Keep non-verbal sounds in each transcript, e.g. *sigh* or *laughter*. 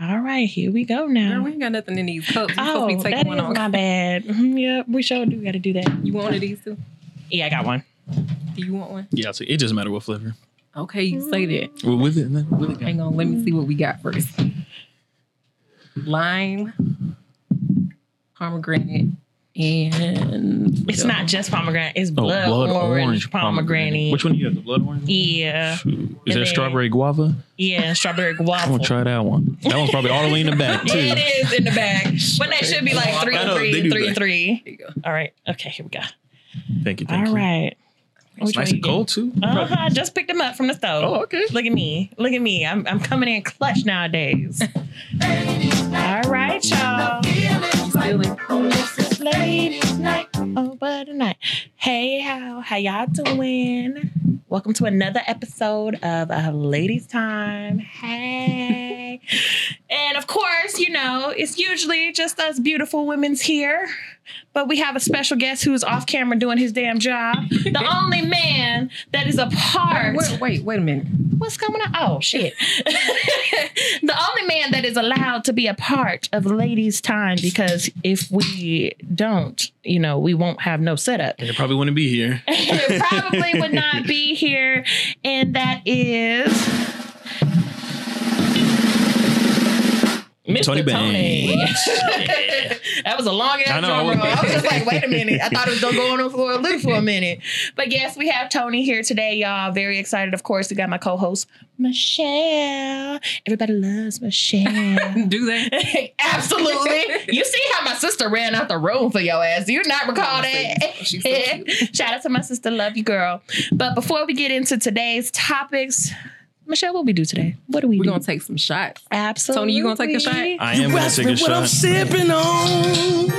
All right, here we go now. Girl, we ain't got nothing in these cups. You oh, supposed to be that taking one is off. my bad. Mhm, Yep, we sure do We got to do that. You want one of these too? Yeah, I got one. Do you want one? Yeah, so it doesn't matter what flavor. Okay, you say that. Well, with it, with it. Hang on, let me see what we got first. Lime, pomegranate, and It's not just pomegranate. It's Oh, blood, blood orange, orange pomegranate. Which one do you have? The blood orange? one? Yeah, Shoot. Is And that then- strawberry guava? yeah, strawberry guava. *laughs* I'm gonna try that one. That one's probably all the way in the back *laughs* too. It is in the back. But that should be like three, know, three, three, that. three. There you go. All right. Okay, here we go. Thank you. Thank All you. right. It's nice and cold too. Uh huh. Just picked them up from the stove. Oh, okay. Look at me. Look at me. I'm, I'm coming in clutch nowadays. *laughs* All right, y'all. Ladies' night over the night. Hey, how how y'all doing? Welcome to another episode of uh, Ladies Time. Hey, and of course, you know it's usually just us beautiful women's here, but we have a special guest who's off camera doing his damn job. The *laughs* only man that is a part. Wait, wait, wait a minute. What's going on? Oh shit. *laughs* the only man that is allowed to be a part of ladies' time because if we don't, you know, we won't have no setup. They probably wouldn't be here. *laughs* It probably would not be here. And that is Mr. Tony Banks. *laughs* that was a long ass drum roll. was- I was just like, wait a minute. I thought it was gonna go on the floor loop for a minute. But yes, we have Tony here today, y'all. Very excited. Of course, we got my co-host Michelle. Everybody loves Michelle. *laughs* Do they? *laughs* Absolutely. You see how my sister ran out the room for your ass. Do you not recall oh, that? She's so. Shout out to my sister. Love you, girl. But before we get into today's topics, Michelle, what we do today? What do we We're do? gonna take some shots. Absolutely. Tony, you gonna take a shot? I am gonna take a what I'm shot. sipping on.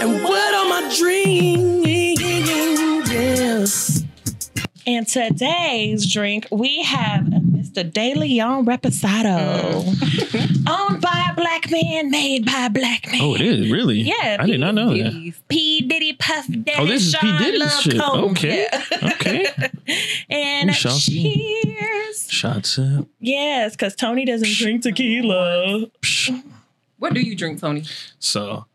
And what are my dreams? Yeah. And today's drink, we have Mr. De Leon Reposado, mm. owned by a black man, made by a black man. Oh, it is really. Yeah, I did not know that. Please. P Diddy Puff Daddy. Oh, this is P. Sean Diddy's Love shit. Combs. Okay. Yeah. *laughs* Okay. and We shall see. cheers. Shots up. Yes, because Tony doesn't drink tequila. Psh. What do you drink, Tony? So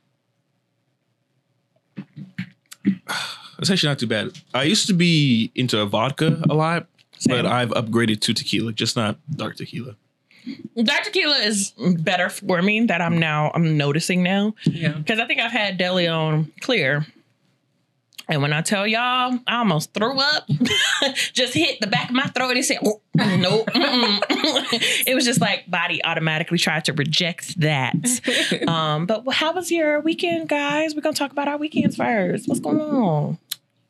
it's actually not too bad. I used to be into vodka a lot, Same. but I've upgraded to tequila, just not dark tequila. Dark tequila is better for me that I'm now I'm noticing now Yeah. because I think I've had De Leon clear. And when I tell y'all, I almost threw up. *laughs* just hit the back of my throat and said, oh, "Nope." *laughs* it was just like body automatically tried to reject that. *laughs* um, but how was your weekend, guys? We're gonna talk about our weekends first. What's going on?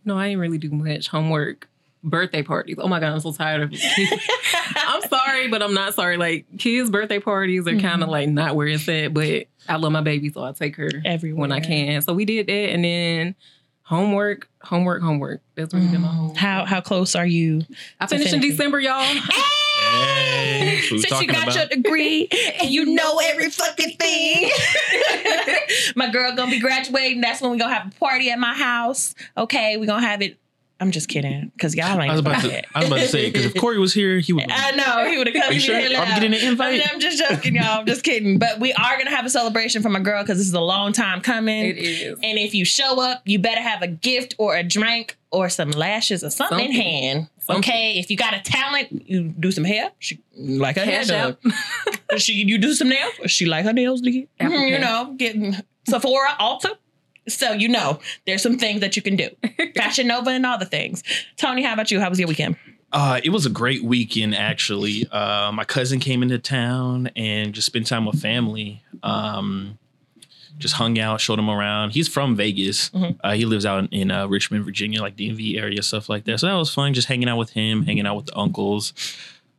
No, I ain't really do much homework. Birthday parties. Oh my god, I'm so tired of it. *laughs* I'm sorry, but I'm not sorry. Like kids' birthday parties are kind of mm-hmm. like not where it's at, but I love my baby, so I take her Everywhere. when I can. So we did that, and then homework, homework, homework. That's really been my mm. whole. How how close are you? I finished in finishing. December, y'all. Hey, that's what we Since you got about. your degree and *laughs* you know every fucking thing. *laughs* my girl gonna be graduating. That's when we gonna have a party at my house. Okay, we gonna have it. I'm just kidding, cause y'all ain't I was about about to. it. I was about to say because if Corey was here, he would. *laughs* I know he would have come. Are you sure? I'm laughed. getting an invite? I'm, I'm just joking, y'all. I'm just kidding. But we are gonna have a celebration for my girl because this is a long time coming. It is. And if you show up, you better have a gift or a drink or some lashes or something, in Something. hand. Something. Okay, if you got a talent, you do some hair. She like her Cash hair out. *laughs* done. she you do some nails. She like her nails did. Apple Mhm, you Pie. know, getting Sephora, Ulta. So you know, there's some things that you can do. *laughs* Fashion Nova and all the things. Tony, how about you? How was your weekend? Uh, it was a great weekend actually. Uh, my cousin came into town and just spent time with family. Um, just hung out, showed him around. He's from Vegas. Mhm. Uh, he lives out in uh, Richmond, Virginia, like DMV area, stuff like that. So that was fun, just hanging out with him, hanging out with the uncles.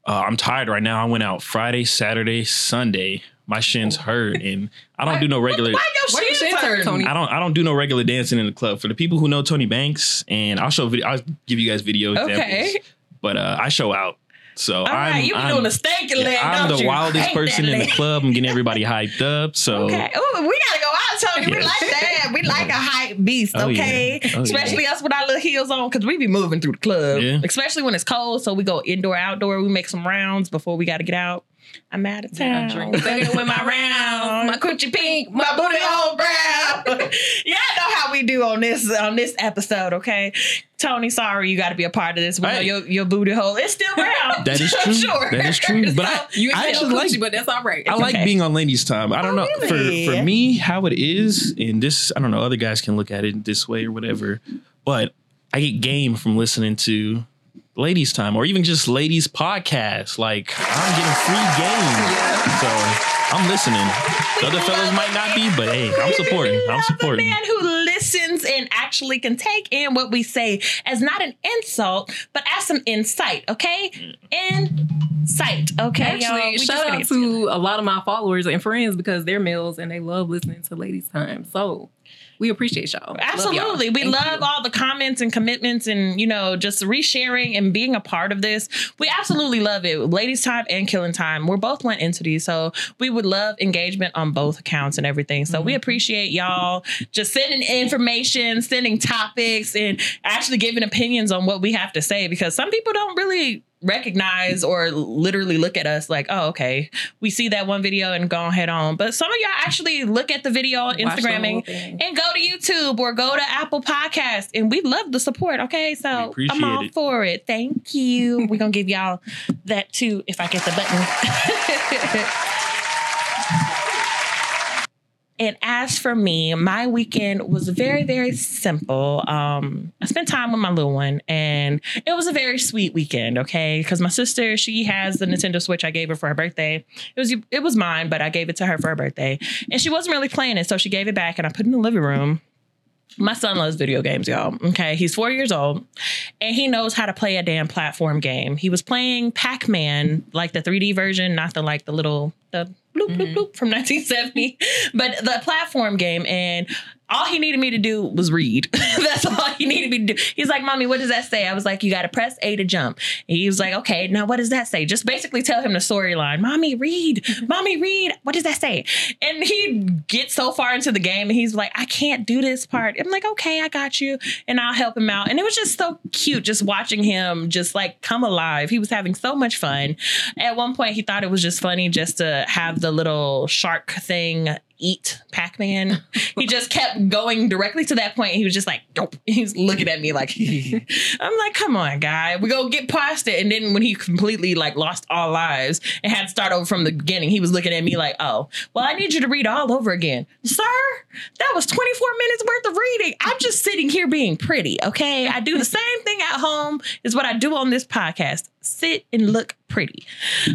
Uh, I'm tired right now. I went out Friday, Saturday, Sunday. My shins hurt, and I don't do no regular. Why your Why your shins shins hurt. Tony? I don't I don't do no regular dancing in the club. For the people who know Tony Banks, and I'll show video, I'll give you guys video examples. Okay. But uh, I show out. So All I'm, right, you I'm, doing the stanky leg. I'm the you? wildest Ain't person in the club. I'm getting everybody hyped up. So Okay. Oh, we gotta go out, Tony. We like that. We like a hype beast, Oh, yeah. okay? Oh, yeah. Especially us with our little heels on, because we be moving through the club. Yeah. Especially when it's cold. So we go indoor, outdoor. We make some rounds before we gotta get out. I'm out of Yeah, I town. drink. Better with my round, my *laughs* coochie pink, my booty hole brown. *laughs* *laughs* Y'all know how we do on this on this episode, okay? Tony, sorry, you got to be a part of this. We know your, your booty hole is still brown. That is true. sure. That is true. But I, You I actually no like coochie, but that's all right. I like okay. being on ladies' time. I don't Oh, know really? for for me how it is, and this I don't know. Other guys can look at it this way or whatever, but I get game from listening to ladies' time or even just ladies' podcasts. Like I'm getting free game, so I'm listening. The other fellas might not be, but hey, I'm supporting. I'm love a supporting. man who listens and actually can take in what we say as not an insult, but as some insight. Okay, insight. Okay, y'all. Actually, shout gonna out to a lot of my followers and friends because they're males and they love listening to Ladies Time. So we appreciate y'all. Love y'all. Absolutely. We Thank love you. all the comments and commitments and, you know, just resharing and being a part of this. We absolutely love it. Ladies Time and Killing Time. We're both one entity. So we would love engagement on both accounts and everything. So Mm-hmm. we appreciate y'all just sending information, sending topics, and actually giving opinions on what we have to say because some people don't really recognize or literally look at us like, oh, okay, we see that one video and go ahead on. But some of y'all actually look at the video on Watch the whole Instagramming and go to YouTube or go to Apple Podcast. And we love the support. Okay. So I'm all it. for it. Thank you. *laughs* We're to give y'all that too if I get the button. *laughs* And as for me, my weekend was very, very simple. Um, I spent time with my little one, and it was a very sweet weekend. Okay, because my sister she has the Nintendo Switch I gave her for her birthday. It was it was mine, but I gave it to her for her birthday, and she wasn't really playing it, so she gave it back, and I put it in the living room. My son loves video games, y'all. Okay, he's four years old, and he knows how to play a damn platform game. He was playing Pac Man, like the 3D version, not the like the little the bloop bloop mm-hmm. bloop from *laughs* 1970, but the platform game. And all he needed me to do was read. *laughs* That's all he needed me to do. He's like, "Mommy, what does that say?" I was like, "You got to press A to jump." And he was like, "Okay, now what does that say?" Just basically tell him the storyline. Mommy, read. *laughs* Mommy, read. What does that say? And he gets so far into the game, and he's like, "I can't do this part." I'm like, "Okay, I got you," and I'll help him out. And it was just so cute, just watching him just like come alive. He was having so much fun. At one point, he thought it was just funny just to have the little shark thing eat Pac-Man. *laughs* he just kept going directly to that point. He was just like, nope. *laughs* He was looking at me like, *laughs* I'm like, come on, guy. We go get past it. And then when he completely like lost all lives and had to start over from the beginning, he was looking at me like, oh, well, I need you to read all over again. Sir, that was 24 minutes worth of reading. I'm just sitting here being pretty, okay? I do the same thing at home is what I do on this podcast. Sit and look pretty.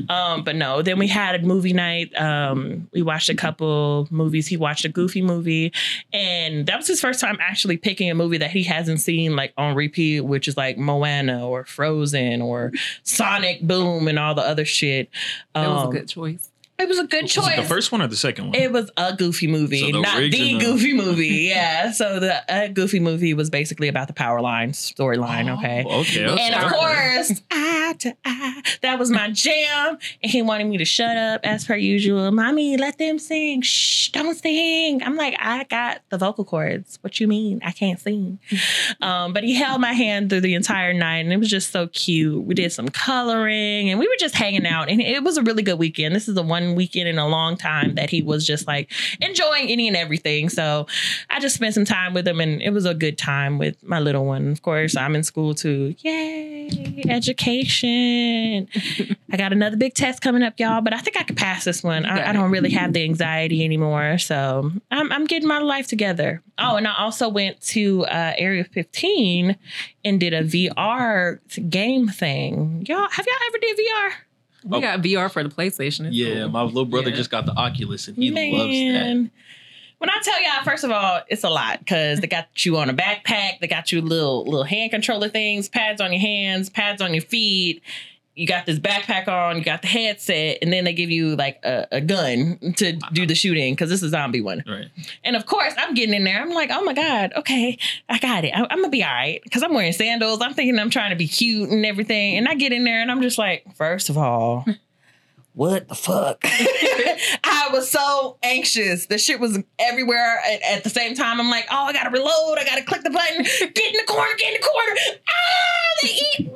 Um, but no, then we had a movie night. Um, we watched a couple movies. He watched a goofy movie, and that was his first time actually picking a movie that he hasn't seen like on repeat, which is like Moana or Frozen or Sonic Boom and all the other shit. That was Um, a good choice. It was a good Was choice. it the first one or the second one? It was a goofy movie, So the not the goofy *laughs* movie. Yeah. So the uh, goofy movie was basically about the power line storyline. Okay. Oh, okay. okay. And of course, eye to eye. That was my jam. And he wanted me to shut up as per usual. Mommy, let them sing. Shh, don't sing. I'm like, I got the vocal cords. What you mean? I can't sing. *laughs* Um, but he held my hand through the entire night and it was just so cute. We did some coloring and we were just hanging out. And it was a really good weekend. This is the one weekend in a long time that he was just like enjoying any and everything. So I just spent some time with him and it was a good time with my little one. Of course, I'm in school too. Yay, education. *laughs* I got another big test coming up, y'all, but I think I could pass this one. I, I don't really have the anxiety anymore. So I'm, I'm getting my life together. Oh, and I also went to uh, Area 15 and did a VR game thing. Y'all, have y'all ever did VR? We Oh. got VR for the PlayStation. It's Yeah, cool. my little brother Yeah. just got the Oculus and he loves that. When I tell y'all, first of all, it's a lot because they got you on a backpack, they got you little little hand controller things, pads on your hands, pads on your feet. You got this backpack on, you got the headset, and then they give you like a, a gun to do the shooting because this is a zombie one. Right. And of course, I'm getting in there. I'm like, oh my God, okay, I got it. I, am gonna be all right because I'm wearing sandals. I'm thinking I'm trying to be cute and everything. And I get in there and I'm just like, first of all, what the fuck? *laughs* I was so anxious. The shit was everywhere at, at the same time. I'm like, oh, I gotta reload. I gotta click the button. Get in the corner. Get in the corner. Ah, they eat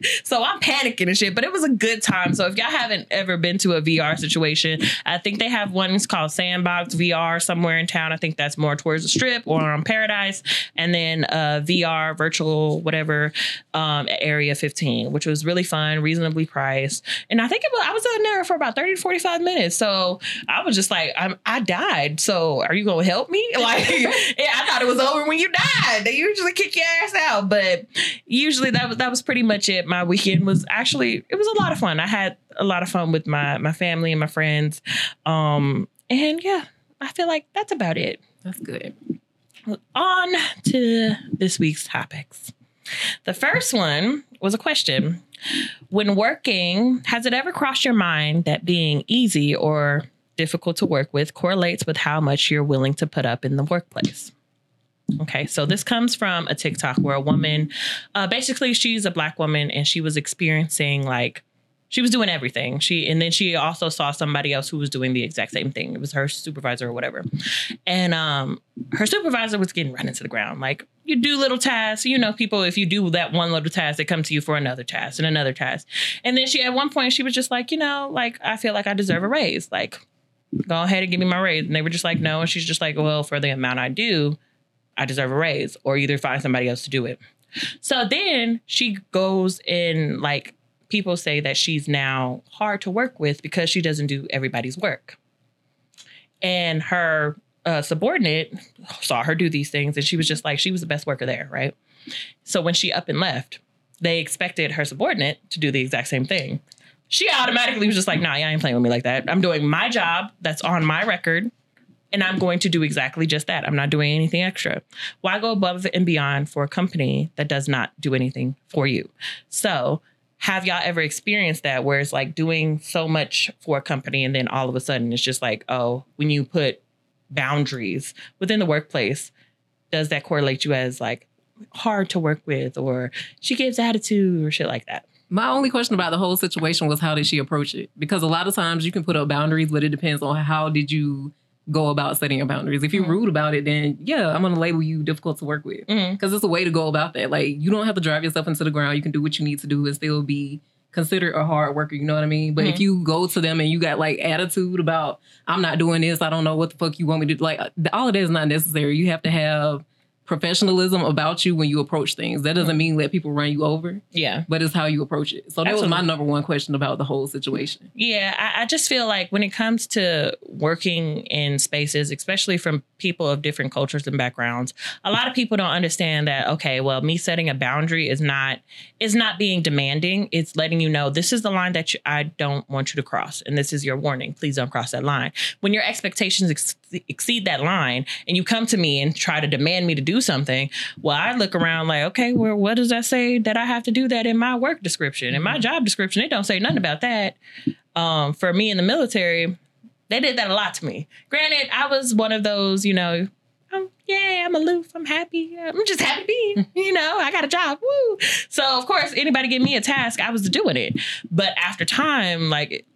me. *laughs* so I'm panicking and shit, but it was a good time. So if y'all haven't ever been to a VR situation, I think they have one it's called Sandbox VR somewhere in town. I think that's more towards the strip or on Paradise. And then uh, VR virtual whatever um, Area 15, which was really fun, reasonably priced. And I think it I was in there for about 30 to 45 minutes. So I was just like, I'm, I died. So are you going to help me? *laughs* Like, I thought it was over when you died. They usually kick your ass out. But usually that was, that was pretty much it. My weekend was actually, it was a lot of fun. I had a lot of fun with my, my family and my friends. Um, and yeah, I feel like that's about it. That's good. On to this week's topics. The first one was a question. When working, has it ever crossed your mind that being easy or difficult to work with correlates with how much you're willing to put up in the workplace? Okay, so this comes from a TikTok where a woman, uh, basically, she's a black woman and she was experiencing like she was doing everything. She and then she also saw somebody else who was doing the exact same thing. It was her supervisor or whatever. And um her supervisor was getting run into the ground. Like you do little tasks, you know, people if you do that one little task, they come to you for another task and another task. And then she at one point she was just like, you know, like I feel like I deserve a raise. Like go ahead and give me my raise. And they were just like, no. And she's just like, well, for the amount I do, I deserve a raise, or either find somebody else to do it. So then she goes and like people say that she's now hard to work with because she doesn't do everybody's work. And her uh, subordinate saw her do these things, and she was just like, she was the best worker there, right? So when she up and left, they expected her subordinate to do the exact same thing. She automatically was just like, nah, you ain't playing with me like that. I'm doing my job that's on my record, and I'm going to do exactly just that. I'm not doing anything extra. Why go above and beyond for a company that does not do anything for you? So have y'all ever experienced that where it's like doing so much for a company and then all of a sudden it's just like oh when you put boundaries within the workplace does that correlate you as like hard to work with or she gives attitude or shit like that My only question about the whole situation was how did she approach it? Because a lot of times you can put up boundaries, but it depends on how did you go about setting your boundaries. If you're Mhm. rude about it, then yeah, I'm gonna label you difficult to work with. Because it's a way to go about that. Like you don't have to drive yourself into the ground. You can do what you need to do and still be considered a hard worker. You know what I mean? But if Mhm. you go to them and you got like attitude about I'm not doing this, I don't know what the fuck you want me to do. Like all of that is not necessary. You have to have professionalism about you when you approach things. That doesn't mm-hmm. mean let people run you over, yeah but it's how you approach it. So that was my number one question about the whole situation. Yeah, I, I just feel like when it comes to working in spaces, especially from people of different cultures and backgrounds, a lot of people don't understand that. Okay, well, me setting a boundary is not is not being demanding. It's letting you know this is the line that you, I don't want you to cross, and this is your warning. Please don't cross that line. When your expectations ex- exceed that line, and you come to me and try to demand me to do something, well, I look around like, okay, well, what does that say that I have to do that in my work description, in my job description? It don't say nothing about that um, for me in the military, they did that a lot to me. Granted, I was one of those, you know, I'm, yeah, I'm aloof. I'm happy. I'm just happy to be, *laughs* you know, I got a job. Woo. So, of course, anybody give me a task, I was doing it. But after time, like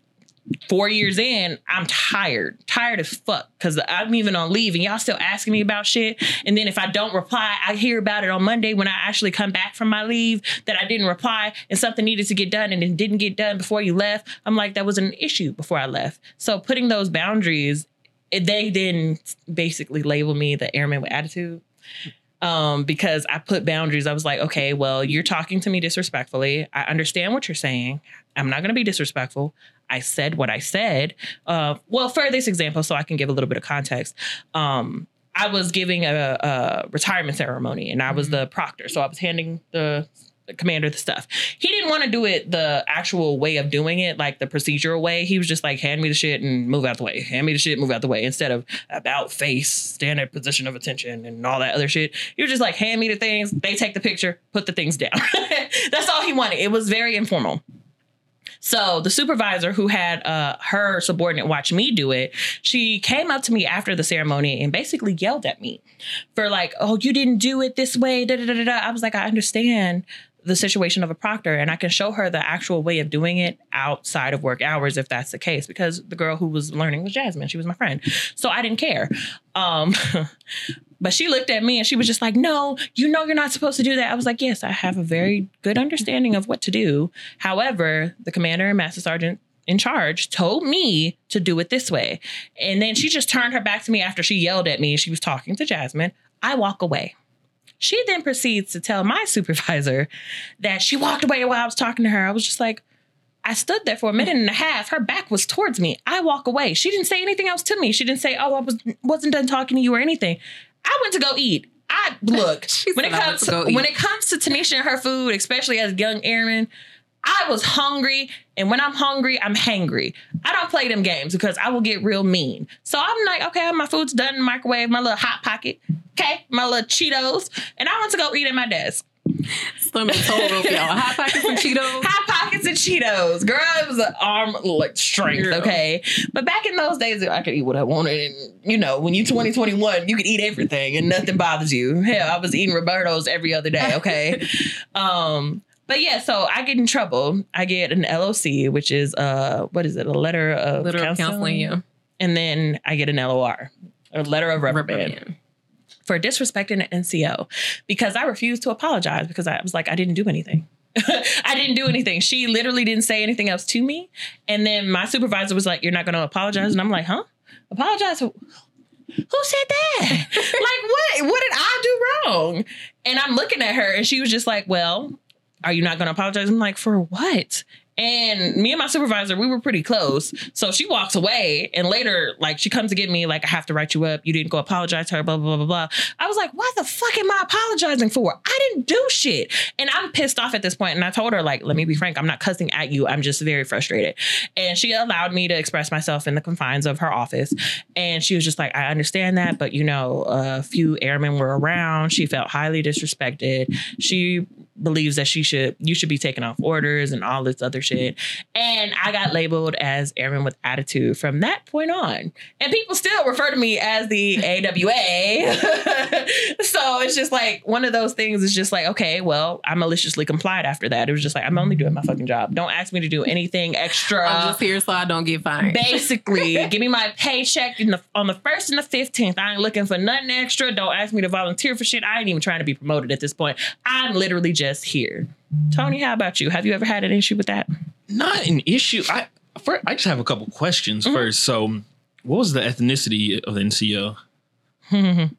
four years in, I'm tired, tired as fuck because I'm even on leave and y'all still asking me about shit. And then if I don't reply, I hear about it on Monday when I actually come back from my leave that I didn't reply and something needed to get done and it didn't get done before you left. I'm like, that was an issue before I left. So putting those boundaries, they then basically label me the airman with attitude. Um, because I put boundaries. I was like, okay, well, you're talking to me disrespectfully. I understand what you're saying. I'm not going to be disrespectful. I said what I said. Uh, well, for this example, so I can give a little bit of context. Um, I was giving a, a retirement ceremony, and I was the proctor, so I was handing the, commander the stuff. He didn't want to do it the actual way of doing it, like the procedural way. He was just like, "Hand me the shit and move out the way. Hand me the shit, move out the way." Instead of about face, stand at position of attention, and all that other shit. He was just like, "Hand me the things. They take the picture, put the things down." *laughs* That's all he wanted. It was very informal. So the supervisor who had uh, her subordinate watch me do it, she came up to me after the ceremony and basically yelled at me for like, "Oh, you didn't do it this way." Da, da, da, da. I was like, I understand the situation of a proctor and I can show her the actual way of doing it outside of work hours if that's the case because the girl who was learning was Jasmine she was my friend so I didn't care um *laughs* But she looked at me and she was just like, No, you know you're not supposed to do that. I was like, Yes, I have a very good understanding of what to do. However, the commander and master sergeant in charge told me to do it this way. And then she just turned her back to me after she yelled at me. She was talking to Jasmine. I walk away. She then proceeds to tell my *laughs* supervisor that she walked away while I was talking to her. I was just like, I stood there for a minute and a half. Her back was towards me. I walk away. She didn't say anything else to me. She didn't say, "Oh, I was wasn't done talking to you" or anything. I went to go eat. I look *laughs* when it said, "I went comes to when it comes to Tanisha and her food, especially as young airman. I was hungry, and when I'm hungry, I'm hangry. I don't play them games because I will get real mean. So I'm like, okay, my food's done in the microwave, my little hot pocket, okay, my little Cheetos, and I went to go eat at my desk. Stomach total, y'all. Hot pockets and *laughs* Cheetos. Hot and Cheetos. Girl, it was an arm like strength, Girl. okay? But back in those days, I could eat what I wanted. And, you know, when you're 2021, you could eat everything and nothing bothers you. Hell, I was eating Roberto's every other day, okay? *laughs* um, but yeah, so I get in trouble. I get an LOC, which is uh what is it? A letter of Literal counseling. counseling, yeah. And then I get an LOR, a letter of reprimand Reprimand. for disrespecting an NCO because I refused to apologize because I was like, I didn't do anything. *laughs* I didn't do anything. She literally didn't say anything else to me. And then my supervisor was like, You're not going to apologize. And I'm like, Huh? Apologize? Who said that? *laughs* like, what? What did I do wrong? And I'm looking at her and she was just like, Well, are you not going to apologize? I'm like, For what? And me and my supervisor, we were pretty close. So she walks away and later, like, she comes to get me, like, I have to write you up. You didn't go apologize to her, blah, blah, blah, blah, blah. I was like, what the fuck am I apologizing for? I didn't do shit. And I'm pissed off at this point. And I told her, like, let me be frank, I'm not cussing at you. I'm just very frustrated. And she allowed me to express myself in the confines of her office. And she was just like, I understand that, but you know, a few airmen were around. She felt highly disrespected. She believes that she should you should be taking off orders and all this other shit. And I got labeled as airman with attitude from that point on. And people still refer to me as the AWA. *laughs* so it's just like one of those things is just like, okay, well, I maliciously complied after that. It was just like, I'm only doing my fucking job. Don't ask me to do anything extra. I'm just here so I don't get fined. Basically, *laughs* give me my paycheck in the, on the first and the fifteenth. I ain't looking for nothing extra. Don't ask me to volunteer for shit. I ain't even trying to be promoted at this point. I'm literally just here. Tony, how about you? Have you ever had an issue with that? Not an issue. I first, I just have a couple questions Mm-hmm. first. So, what was the ethnicity of the NCO? *laughs*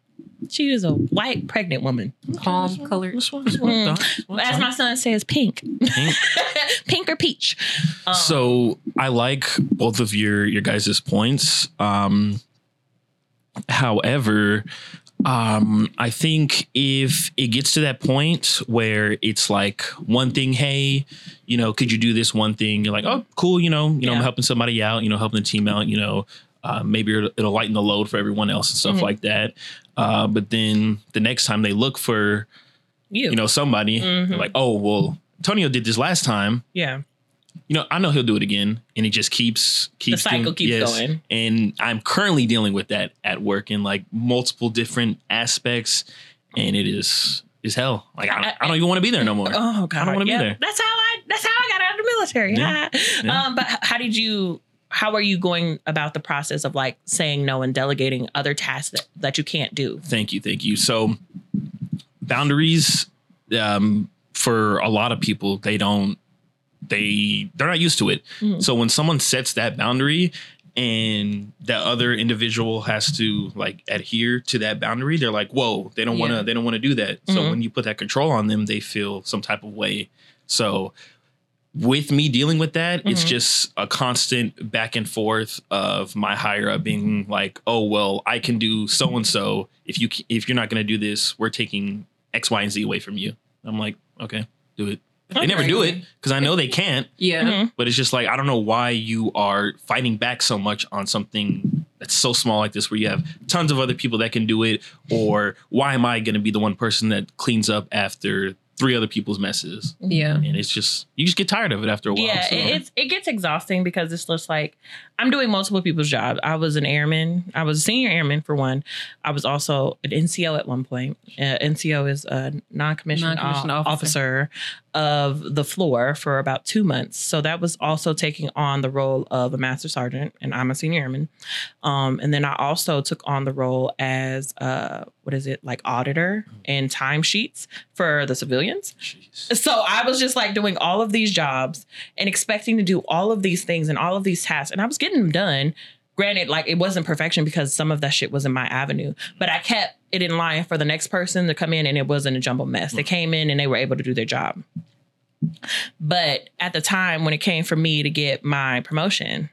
she was a white pregnant woman. Palm colored. This one, this one, Mm. this one, As my son says, pink, Pink. *laughs* pink or peach. Um, so I like both of your your guys' points. Um, however, um, I think if it gets to that point where it's like one thing, hey, you know, could you do this one thing? You're like, oh, cool, you know, you know, I'm helping somebody out, you know, helping the team out, you know, uh, maybe it'll, it'll lighten the load for everyone else and stuff Mhm. like that. Uh, but then the next time they look for, you, you know, somebody, Mhm. like, oh, well, Antonio did this last time yeah, you know, I know he'll do it again, and it just keeps keeps the cycle doing- keeps going. And I'm currently dealing with that at work in like multiple different aspects, and it is is hell. Like I, don't- I don't even want to be there no more. Oh god, I don't wanna be there. That's how I. That's how I got out of the military. Yeah. *laughs* Yeah. Um, but how did you? How are you going about the process of like saying no and delegating other tasks that, that you can't do? Thank you, thank you. So boundaries, um, for a lot of people, they don't they they're not used to it. Mhm. So when someone sets that boundary and that other individual has to like adhere to that boundary, they're like, whoa, they don't Yeah. to they don't want to do that. So Mhm. when you put that control on them, they feel some type of way. So with me dealing with that, it's Mhm. just a constant back and forth of my higher up being like, "Oh well, I can do so and so. If you if you're not going to do this, we're taking X, Y, and Z away from you." I'm like, "Okay, do it." They never do it because I know they can't. Yeah. Mhm. But it's just like I don't know why you are fighting back so much on something that's so small like this, where you have tons of other people that can do it, or why am I going to be the one person that cleans up after three other people's messes? Yeah. And it's just you just get tired of it after a while. Yeah, so. it, it's it gets exhausting because it's just like I'm doing multiple people's jobs. I was an airman. I was a senior airman for one. I was also an NCO at one point. Uh, NCO is a non-commissioned, Non-commissioned officer. officer. Of the floor for about two months. So that was also taking on the role of a master sergeant, and I'm a senior airman. Um, and then I also took on the role as uh, what is it like auditor and timesheets for the civilians. Jeez. So I was just like doing all of these jobs and expecting to do all of these things and all of these tasks, and I was getting them done. Granted, like it wasn't perfection because some of that shit was in my avenue, but I kept it in line for the next person to come in and it wasn't a jumble mess. They came in and they were able to do their job. But at the time when it came for me to get my promotion,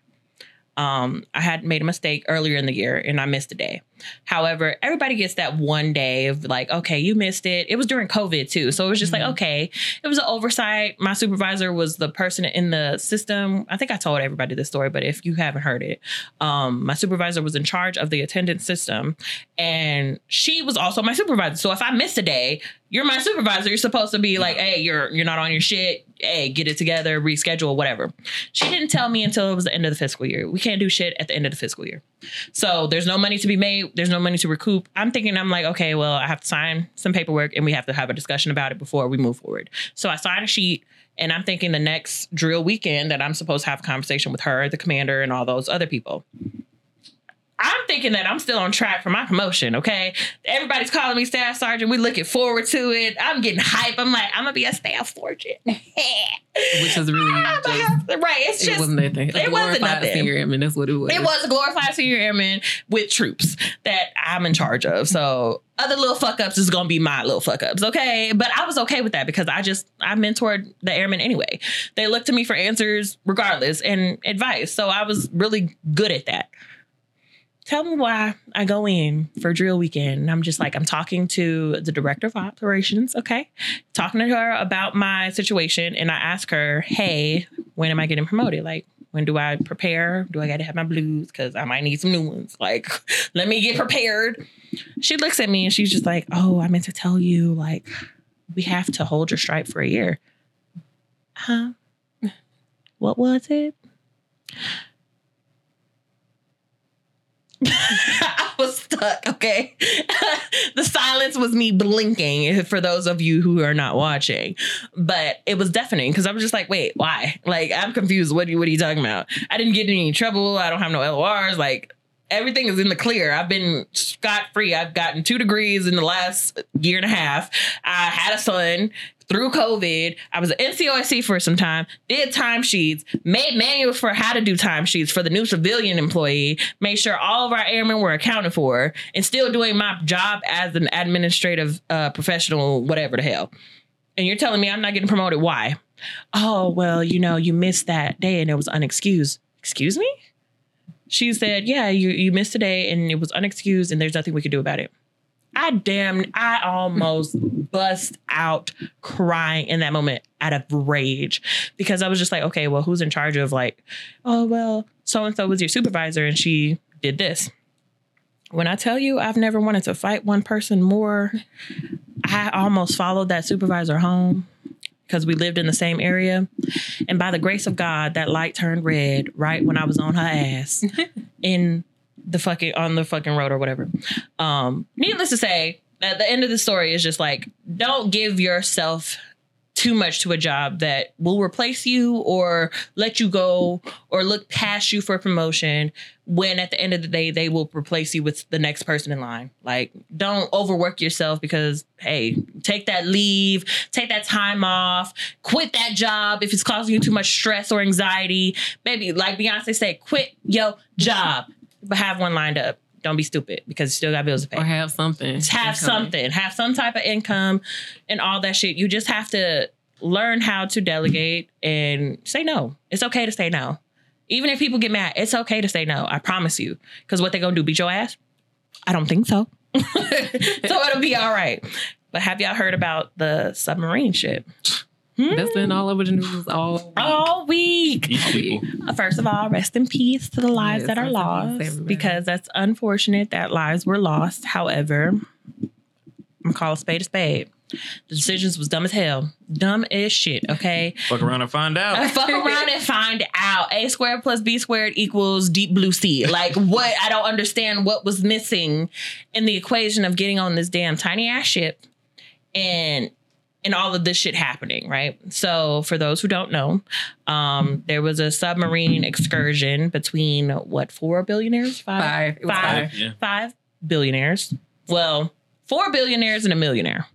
um, I had made a mistake earlier in the year and I missed a day. However, everybody gets that one day of like, okay, you missed it. It was during COVID too. So it was just like, okay, it was an oversight. My supervisor was the person in the system. I think I told everybody this story, but if you haven't heard it, um, my supervisor was in charge of the attendance system and she was also my supervisor. So if I missed a day, you're my supervisor. You're supposed to be like, hey, you're you're not on your shit. Hey, get it together, reschedule, whatever. She didn't tell me until it was the end of the fiscal year. We can't do shit at the end of the fiscal year. So there's no money to be made. There's no money to recoup. I'm thinking, I'm like, okay, well, I have to sign some paperwork and we have to have a discussion about it before we move forward. So I signed a sheet and I'm thinking the next drill weekend that I'm supposed to have a conversation with her, the commander, and all those other people. I'm thinking that I'm still on track for my promotion, okay? Everybody's calling me staff sergeant. We're looking forward to it. I'm getting hype. I'm like, I'm gonna be a staff sergeant. *laughs* Which is really just, right. It's it wasn't that thing. it wasn't nothing. Senior airman, that's what it was. it was a glorified senior airman with troops that I'm in charge of. So other little fuck ups is gonna be my little fuck ups, okay? But I was okay with that because I just I mentored the airmen anyway. They looked to me for answers regardless and advice. So I was really good at that. Tell me why I go in for drill weekend. And I'm just like, I'm talking to the director of operations, okay? Talking to her about my situation. And I ask her, hey, when am I getting promoted? Like, when do I prepare? Do I got to have my blues? Because I might need some new ones. Like, *laughs* let me get prepared. She looks at me and she's just like, oh, I meant to tell you, like, we have to hold your stripe for a year. Huh? What was it? *laughs* I was stuck, okay? *laughs* the silence was me blinking for those of you who are not watching. But it was deafening because I was just like, wait, why? Like, I'm confused. What, are you- what are you talking about? I didn't get any trouble. I don't have no LORs. Like, everything is in the clear. I've been scot free. I've gotten two degrees in the last year and a half. I had a son through COVID. I was an NCOSC for some time, did timesheets, made manuals for how to do timesheets for the new civilian employee, made sure all of our airmen were accounted for, and still doing my job as an administrative uh, professional, whatever the hell. And you're telling me I'm not getting promoted. Why? Oh, well, you know, you missed that day and it was unexcused. Excuse me? She said, Yeah, you, you missed a day and it was unexcused and there's nothing we could do about it. I damn, I almost bust out crying in that moment out of rage because I was just like, okay, well, who's in charge of like, oh, well, so and so was your supervisor and she did this. When I tell you I've never wanted to fight one person more, I almost followed that supervisor home because we lived in the same area. And by the grace of God, that light turned red right when I was on her ass *laughs* in the fucking on the fucking road or whatever. Um, needless to say, at the end of the story is just like don't give yourself too much to a job that will replace you or let you go or look past you for promotion when at the end of the day they will replace you with the next person in line. Like don't overwork yourself because hey, take that leave, take that time off, quit that job if it's causing you too much stress or anxiety. Maybe like Beyonce said, quit your job, but have one lined up. Don't be stupid because you still got bills to pay or have something. have incoming. something, have some type of income and all that shit. You just have to learn how to delegate and say no. It's okay to say no. Even if people get mad, it's okay to say no. I promise you. Because what they gonna do, beat your ass? I don't think so. *laughs* so it'll be all right. But have y'all heard about the submarine ship? That's been all over the news all week. all week. These. Uh, First of all, rest in peace to the lives Yes, that are rest in peace, lost because that's unfortunate that lives were lost. However, I'm gonna call a spade a spade. The decisions was dumb as hell. Dumb as shit, okay? Fuck around and find I out. fuck around and find out. A squared plus B squared equals deep blue sea. Like what? I don't understand what was missing in the equation of getting on this damn tiny ass ship and and all of this shit happening, right? So, for those who don't know, um, there was a submarine excursion between what four billionaires, Five. It Five. five. Yeah. five billionaires. Well, four billionaires and a millionaire,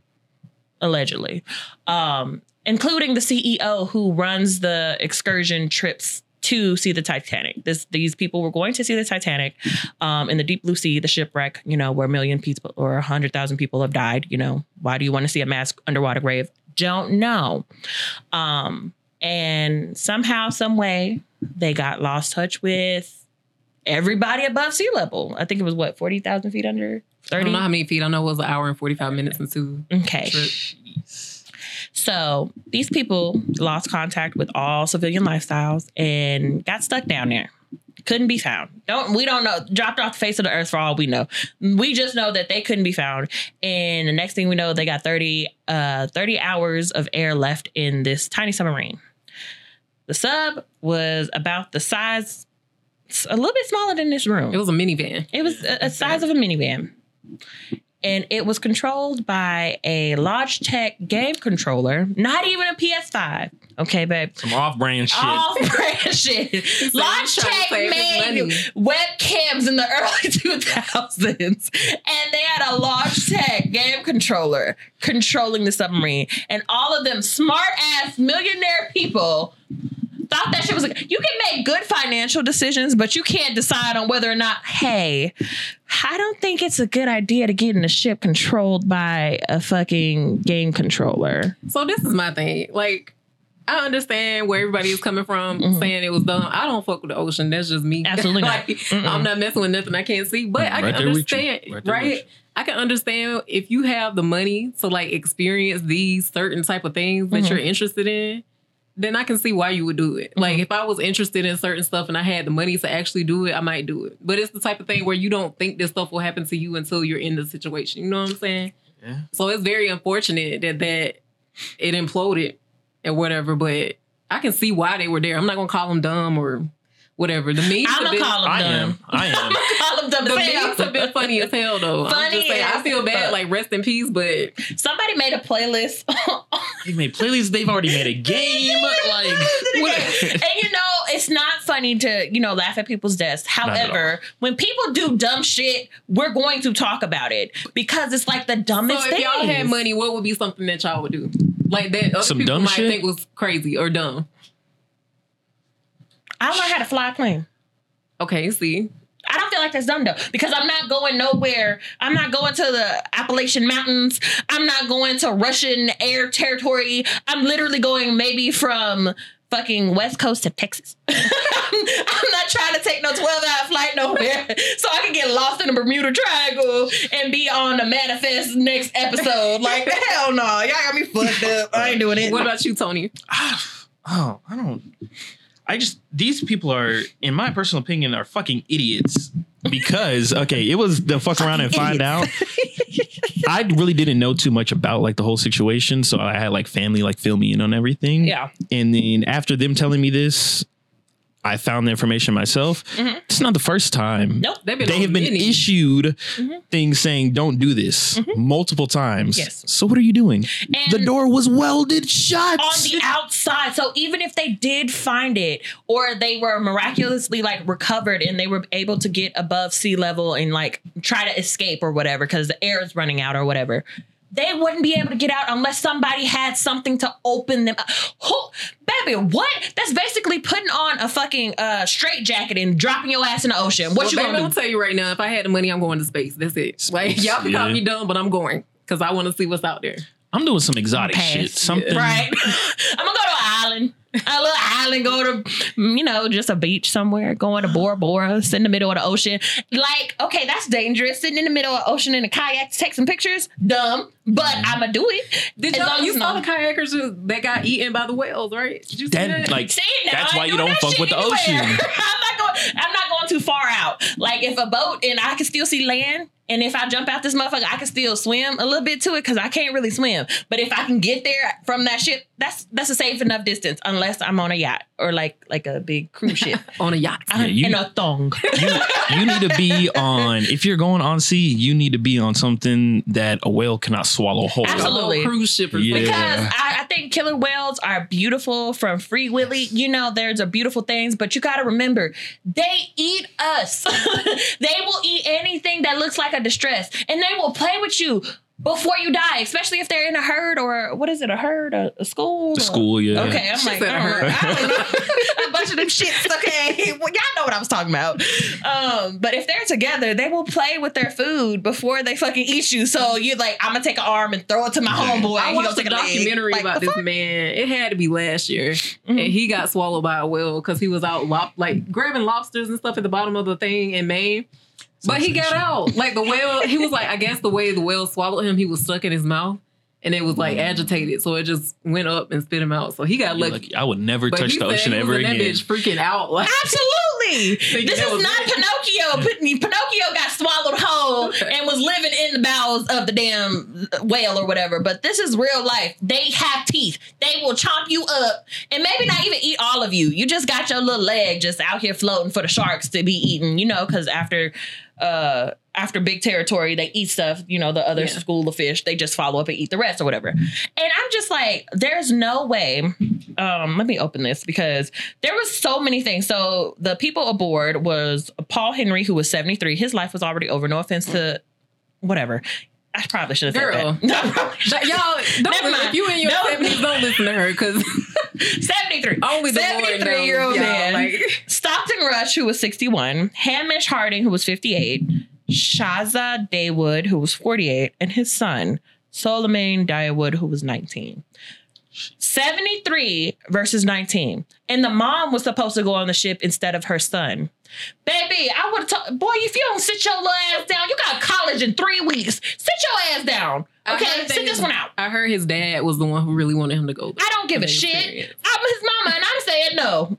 allegedly, um, including the CEO who runs the excursion trips to see the Titanic. This these people were going to see the Titanic um, in the deep blue sea, the shipwreck. You know where a million people or a hundred thousand people have died. You know why do you want to see a mass underwater grave? Don't know. Um, and somehow, some way, they got lost touch with everybody above sea level. I think it was what forty thousand feet under. I don't know how many feet. I know it was an hour and 45 minutes into Okay. trip. So these people lost contact with all civilian lifestyles and got stuck down there. Couldn't be found. Don't we don't know. Dropped off the face of the earth for all we know. We just know that they couldn't be found. And the next thing we know, they got 30 uh 30 hours of air left in this tiny submarine. The sub was about the size a little bit smaller than this room. It was a minivan. It was a, a size of a minivan. And it was controlled by a Logitech game controller, not even a PS5. Okay, babe. Some off-brand shit. Off brand shit. *laughs* he's trying to Logitech made webcams in the early *laughs* 2000s. And they had a Logitech game controller controlling the submarine. And all of them smart ass millionaire people thought that shit was like, you can make good financial decisions, but you can't decide on whether or not, hey, I don't think it's a good idea to get in a ship controlled by a fucking game controller. So this is my thing. Like, I understand where everybody is coming from Mhm. saying it was dumb. I don't fuck with the ocean. That's just me. Absolutely *laughs* like, Mm-mm. I'm not messing with nothing I can't see. But I can there with you. understand, Right there with you. right? I can understand if you have the money to like experience these certain type of things that Mhm. you're interested in. Then I can see why you would do it. Like Mhm. if I was interested in certain stuff and I had the money to actually do it, I might do it. But it's the type of thing where you don't think this stuff will happen to you until you're in the situation. You know what I'm saying? Yeah. So it's very unfortunate that that it imploded and whatever. But I can see why they were there. I'm not gonna call them dumb or whatever. The memes, I'm gonna been, call them I dumb. am. I *laughs* am. I'm gonna call them dumb the as hell. memes have been funny as hell though. I'm Funny just saying, I feel bad. fuck. Like rest in peace, but Somebody made a playlist. *laughs* They've made playlists. They've already made a *laughs* game. Like, and you know, it's not funny to, you know, laugh at people's deaths. However, when people do dumb shit, we're going to talk about it because it's like the so dumbest if thing. y'all had money, what would be something that y'all would do? Like that other Some people dumb might shit? think was crazy or dumb. I learned how to fly a plane. Okay, see. I don't feel like that's dumb though because I'm not going nowhere. I'm not going to the Appalachian Mountains. I'm not going to Russian air territory. I'm literally going maybe from fucking West Coast to Texas. *laughs* I'm not trying to take no 12 hour flight nowhere *laughs* so I can get lost in the Bermuda Triangle and be on the manifest next episode. Like, *laughs* hell no. Y'all got me fucked up. I ain't doing it. What about you, Tony? *sighs* oh, I don't. I just these people are, in my personal opinion, are fucking idiots. Because okay, it was the fuck around and find out. I really didn't know too much about like the whole situation, so I had like family like fill me in on everything. Yeah. And then after them telling me this, I found the information myself. Mhm. It's not the first time. Nope. They've been They have been many. issued Mhm. things saying don't do this multiple times. Yes. So what are you doing? And the door was welded shut. on the outside. So even if they did find it or they were miraculously like recovered and they were able to get above sea level and like try to escape or whatever because the air is running out or whatever. They wouldn't be able to get out unless somebody had something to open them. up. Who, baby, what? That's basically putting on a fucking uh, straight jacket and dropping your ass in the ocean. What Well, you baby, gonna do? I'm do? tell you right now, if I had the money, I'm going to space. That's it. Like Space, y'all can call yeah. me dumb, but I'm going because I want to see what's out there. I'm doing some exotic Pass. shit. Something Right. *laughs* I'm gonna go to an island. A little island, go to, you know, just a beach somewhere, going to Bora Bora, sit in the middle of the ocean. Like, okay, that's dangerous. Sitting in the middle of the ocean in a kayak to take some pictures, dumb, but I'm gonna do it. Did y'all you saw the kayakers who- that got eaten by the whales, right? Did you see that that? like See, now That's I why you don't fuck shit with the ocean. *laughs* I'm not going. I'm not going too far out. Like if a boat and I can still see land And if I jump out this motherfucker, I can still swim a little bit to it because I can't really swim. But if I can get there from that ship, that's that's a safe enough distance, unless I'm on a yacht or like like a big cruise ship *laughs* on a yacht. Yeah, you- in a thong. *laughs* you, you need to be on if you're going on sea you need to be on something that a whale cannot swallow whole Absolutely. A cruise ship Yeah. Because I, I think killer whales are beautiful from Free Willy. You know, there's a beautiful things, but you got to remember, they eat us. *laughs* they will eat anything that looks like a distress, and they will play with you before you die, especially if they're in a herd or what is it, a herd, a, a school? The school yeah Okay, I'm She like, said I a don't, herd. I don't know. *laughs* a bunch of them shits. Okay, *laughs* well, y'all know what I was talking about. Um, but if they're together, they will play with their food before they fucking eat you. So you're like, I'm gonna take an arm and throw it to my homeboy. I and he gonna watched a take a documentary Like, about this fuck? man. It had to be last year, Mhm. and he got swallowed by a whale because he was out lop- like grabbing lobsters and stuff at the bottom of the thing in Maine. But he got out. *laughs* Like the whale, he was like, I guess the way the whale swallowed him, he was stuck in his mouth, and it was like mm. agitated, so it just went up and spit him out. So he got You're lucky. like, I would never But touch the said ocean he was ever in that again bitch freaking out. Like, Absolutely. *laughs* This is not it. Pinocchio. *laughs* Pin- Pinocchio got swallowed whole and was living in the bowels of the damn whale or whatever. But this is real life. They have teeth. They will chomp you up and maybe not even eat all of you. You just got your little leg just out here floating for the sharks to be eaten, you know, because after uh after big territory they eat stuff you know the other Yeah. school of fish they just follow up and eat the rest or whatever. And i'm just like there's no way um let me open this because there was so many things. So the people aboard was Paul-Henri who was 73 his life was already over. No offense to whatever. I probably should have Girl. said that *laughs* no, should- y'all, *laughs* don't Never listen, mind. if you in your No. seventies, don't listen to her because *laughs* 73 only the Lord 73 year old man Rush, who was 61, Hamish Harding, who was 58, Shaza Daywood, who was 48, and his son, Solomon Daywood, who was 19. 73 versus 19. And the mom was supposed to go on the ship instead of her son. Baby, I would have told, boy, if you don't sit your little ass down, you got college in three weeks. Sit your ass down. Okay, sit this one out. I heard his dad was the one who really wanted him to go. I don't give a shit. serious. I'm his mama, and I'm saying no.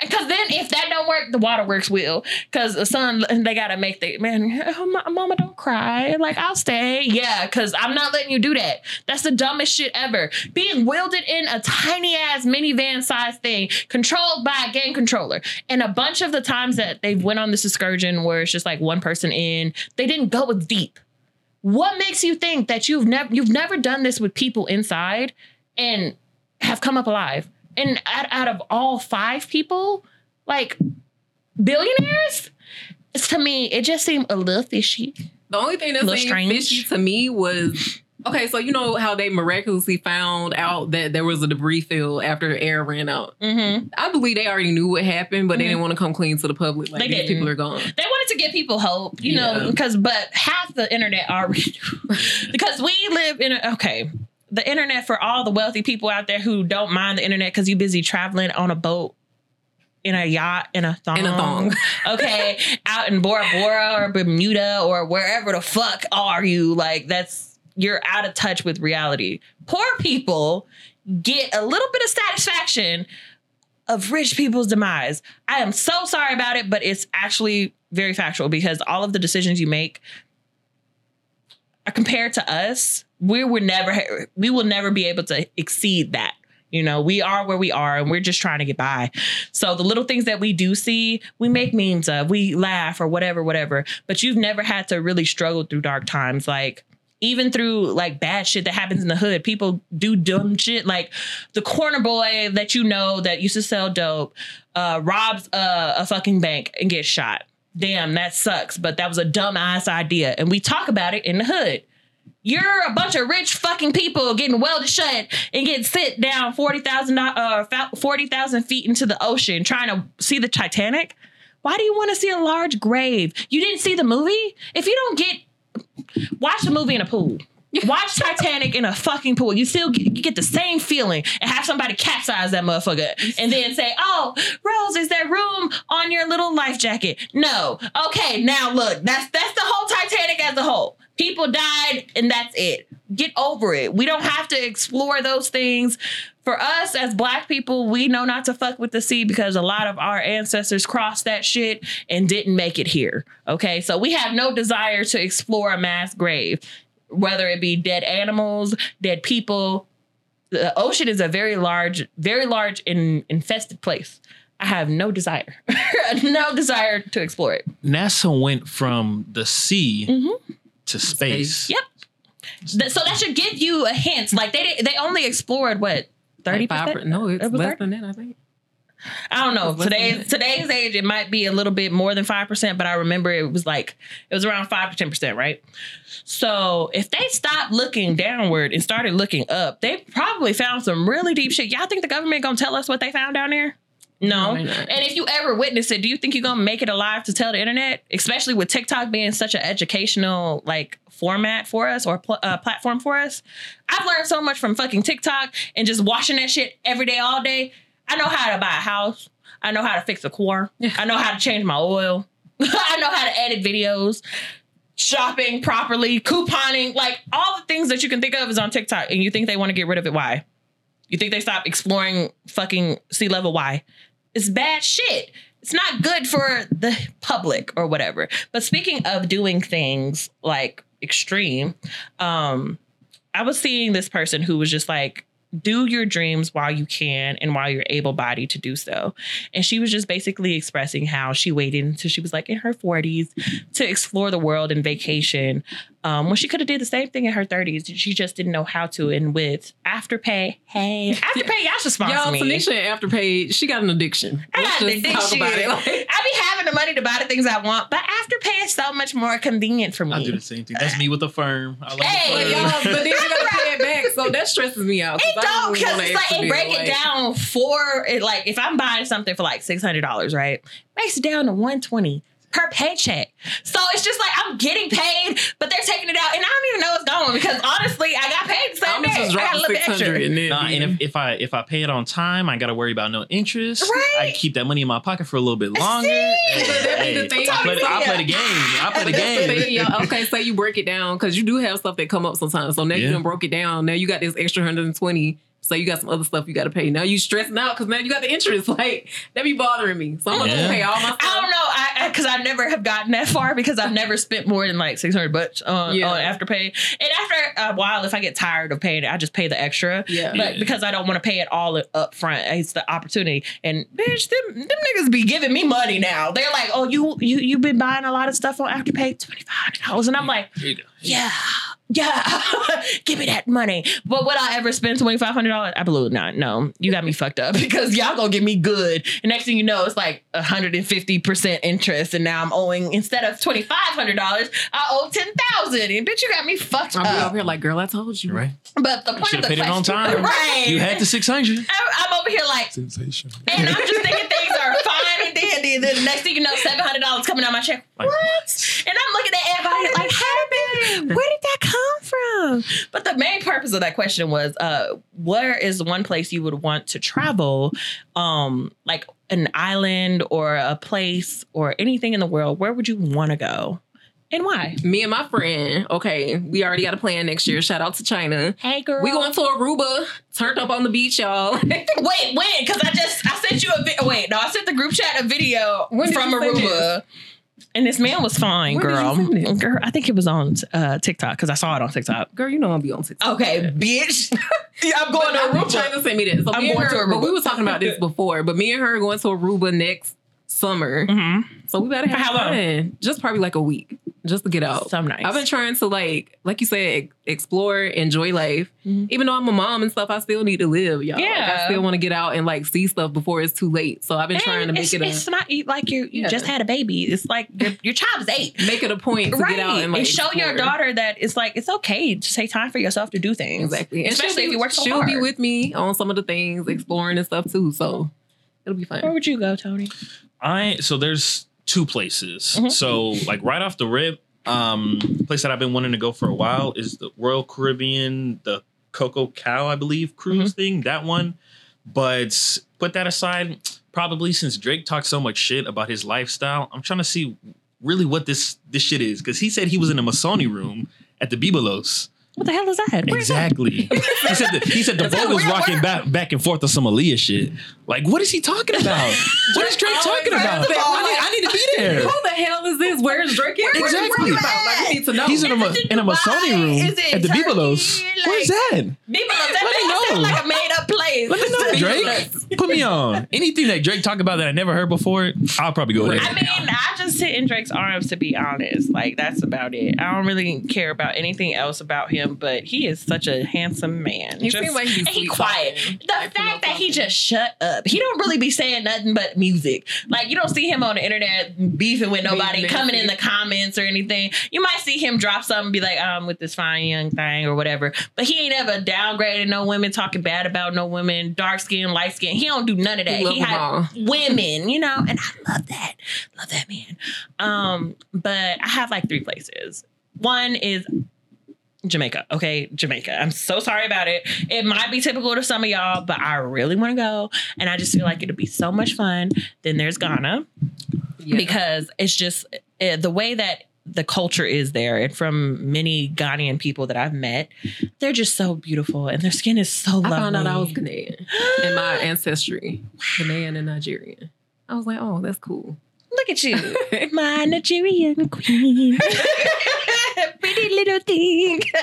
Because then, if that don't work, the waterworks will. Because the son, they gotta make the man. *laughs* Oh, mama, don't cry. Like I'll stay. Yeah, because I'm not letting you do that. That's the dumbest shit ever. Being wielded in a tiny ass minivan size thing, controlled by a game controller. And a bunch of the times that they went on this excursion, where it's just like one person in, they didn't go as deep. What makes you think that you've never you've never done this with people inside and have come up alive? And out, out of all five people, like billionaires, it's, to me, it just seemed a little fishy. The only thing that seemed strange. fishy to me was okay. So you know how they miraculously found out that there was a debris field after air ran out. Mm-hmm. I believe they already knew what happened, but they Mhm. didn't want to come clean to the public. Like They these didn't. people are gone. They wanted to give people hope, you know, because but half the internet already *laughs* *laughs* because we live in a okay. The internet for all the wealthy people out there who don't mind the internet because you're busy traveling on a boat. In a yacht, in a thong, In a thong. *laughs* okay, out in Bora Bora or Bermuda or wherever the fuck are you? Like that's you're out of touch with reality. Poor people get a little bit of satisfaction of rich people's demise. I am so sorry about it, but it's actually very factual because all of the decisions you make are compared to us, we were never we will never be able to exceed that. You know, we are where we are and we're just trying to get by. So the little things that we do see, we make memes of, we laugh or whatever, whatever. But you've never had to really struggle through dark times. Like even through like bad shit that happens in the hood, people do dumb shit. Like the corner boy that you know that used to sell dope uh, robs a, a fucking bank and gets shot. Damn, that sucks. But that was a dumb ass idea, and we talk about it in the hood. You're a bunch of rich fucking people getting welded shut and getting sit down forty thousand uh forty thousand feet into the ocean trying to see the Titanic. Why do you want to see a large grave? You didn't see the movie. If you don't get watch the movie in a pool. *laughs* Watch Titanic in a fucking pool. You still get, you get the same feeling and have somebody capsize that motherfucker and then say, "Oh, Rose, is there room on your little life jacket?" No. Okay, now look, that's that's the whole Titanic as a whole. People died, and that's it. Get over it. We don't have to explore those things. For us as black people, we know not to fuck with the sea because a lot of our ancestors crossed that shit and didn't make it here. Okay. So we have no desire to explore a mass grave, whether it be dead animals, dead people. The ocean is a very large, very large and infested place. I have no desire, *laughs* no desire to explore it. NASA went from the sea Mhm. To space. Yep. So that should give you a hint. Like they they only explored what thirty Like percent. No, it's It was less 30? than that, I think. I don't know. It's less than Today's today's age, it might be a little bit more than five percent, but I remember it was like it was around five to ten percent, right? So if they stopped looking downward and started looking up, they probably found some really deep shit. Y'all think the government gonna tell us what they found down there? No. No, they're not. And if you ever witness it, do you think you're gonna make it alive to tell the internet? Especially with TikTok being such an educational like format for us or pl- uh, platform for us. I've learned so much from fucking TikTok and just watching that shit every day, all day. I know how to buy a house. I know how to fix a car. I know how to change my oil. *laughs* I know how to edit videos. Shopping properly, couponing, like all the things that you can think of is on TikTok, and you think they want to get rid of it. Why? You think they stop exploring fucking sea level? Why? It's bad shit. It's not good for the public or whatever. But speaking of doing things like extreme, um, I was seeing this person who was just like, do your dreams while you can and while you're able bodied to do so. And she was just basically expressing how she waited until she was like in her 40s to explore the world and vacation um, when she could have did the same thing in her 30s. She just didn't know how to. And with Afterpay, hey, *laughs* Afterpay, y'all should sponsor Y'all, me. Tanisha at Afterpay, she got an addiction. I Let's got an just talk addiction. about it. Like, *laughs* I be having the money to buy the things I want, but Afterpay is so much more convenient for me. I do the same thing. That's me with Affirm. I like Hey, the But firm. y'all, but then you gotta pay it back, so that stresses me out. 'cause It don't because want an it's like it break it like- down for it. Like if I'm buying something for like six hundred dollars, right, makes it down to one twenty per paycheck. So it's just like I'm getting paid, but they're taking it out, and I don't even know it's going because honestly, I got paid the same I'm day. just I drop got a the little bit extra. and then. Nah, and if, if I if I pay it on time, I gotta worry about no interest. Right. I keep that money in my pocket for a little bit longer. See? Hey, But that the hey, thing. I play, the, I play the game. I play the But the game. thing. Okay, so you break it down because you do have stuff that come up sometimes. So now you Yeah. done broke it down. Now you got this extra hundred and twenty. So you got some other stuff you got to pay. Now you stressing out because now you got the interest. *laughs* Like that be bothering me. So I'm gonna Yeah. pay all my stuff. I don't know, I because I, never have gotten that far because I've never spent more than like six hundred bucks on, Yeah. on Afterpay. And after a while, if I get tired of paying it, I just pay the extra. Yeah. But Yeah. because I don't want to pay it all up front, it's the opportunity. And bitch, them, them niggas be giving me money now. They're like, oh, you you you've been buying a lot of stuff on Afterpay, twenty five dollars, and I'm like, Here yeah. Yeah, *laughs* give me that money. But would I ever spend twenty five hundred dollars? Absolutely not. No, you got me fucked up *laughs* because y'all gonna give me good. And next thing you know, it's like hundred and fifty percent interest, and now I'm owing instead of twenty five hundred dollars, I owe ten thousand. And bitch, you got me fucked up. I'll be up. over here like, girl, I told you. Right. But the point of the have paid it on question- time. right? You had the six hundred. I'm, I'm over here like, Sensation. and I'm just thinking things are fine and dandy. And then the next thing you know, seven hundred dollars coming out my check. Like, what? And I'm looking at everybody like, how did where did *laughs* But the main purpose of that question was, uh, where is one place you would want to travel, um, like an island or a place or anything in the world? Where would you want to go, and why? Me and my friend, okay, we already got a plan next year. Shout out to China. Hey, girl. We going to Aruba, turned up on the beach, y'all. *laughs* Wait, when? Because I just I sent you a video. Wait, no, I sent the group chat a video from Aruba. And this man was fine, you girl. Girl, I think it was on uh, TikTok because I saw it on TikTok. Girl, you know I'm be on TikTok. Okay, bitch. *laughs* yeah, I'm going But to I'm Aruba. trying to send me this. So I'm going her, to But we were talking about this *laughs* before. But me and her going to Aruba next summer. hmm So we better For have long? fun. Just probably like a week, just to get out. So nice. I've been trying to like, like you said, explore, enjoy life. Mhm. Even though I'm a mom and stuff, I still need to live, y'all. Like, Yeah. I still want to get out and like see stuff before it's too late. So I've been trying to make it a it's not like you you Yeah. just had a baby. It's like your, your child is eight. make it a point to right. get out and like show your daughter that it's like it's okay to take time for yourself to do things. exactly, and Especially she'll if you work so she'll hard. be with me on some of the things, exploring and stuff too. So it'll be fun. Where would you go, Tony? I so there's two places. Mhm. So like right off the rip, um, place that I've been wanting to go for a while is the Royal Caribbean, the Coco Cow, I believe, cruise thing. That one. But put that aside, probably since Drake talked so much shit about his lifestyle, I'm trying to see really what this this shit is because he said he was in a Masoni room at the Bibelos. What the hell is that? Where's that? Exactly. *laughs* he said the, he said the boat was rocking back back and forth on some Aaliyah shit. Like, what is he talking about? *laughs* What is Drake talking about? I need, I need to be there. Who the hell is this? Where's Drake? at? What are you Exactly. talking about? Like, we need to know. He's in a, Is in a Masoni room at the Turkey? Bibelos. Like- Where's that? Bibelos. That Let me makes know. like a made up place. Let me know, *laughs* Drake. Put me on. Anything that Drake talk about that I never heard before, I'll probably go there. I mean, I just sit in Drake's arms to be honest. Like that's about it. I don't really care about anything else about him, but he is such a handsome man. He Just- like he's he quiet. talking. The no fact that he just shut up. He don't really be saying nothing but music. Like you don't see him on the internet beefing with nobody, Being coming in the comments or anything. You might see him drop something, be like, "I'm with this fine young thing" or whatever. But he ain't ever downgraded no women, talking bad about no women, dark skin, light skin. He don't do none of that. He love He had women, you know, and I love that. Love that man. Um, but I have like three places. One is Jamaica. Okay, Jamaica. I'm so sorry about it. It might be typical to some of y'all, but I really want to go. And I just feel like it'll be so much fun. Then there's Ghana Yeah. because it's just uh, the way that the culture is there and from many Ghanaian people that I've met, they're just so beautiful and their skin is so I lovely. found out I was Ghanaian in my ancestry, Ghanaian and Nigerian. I was like, oh, that's cool. Look at you, *laughs* my Nigerian queen. *laughs* Pretty little thing. *laughs*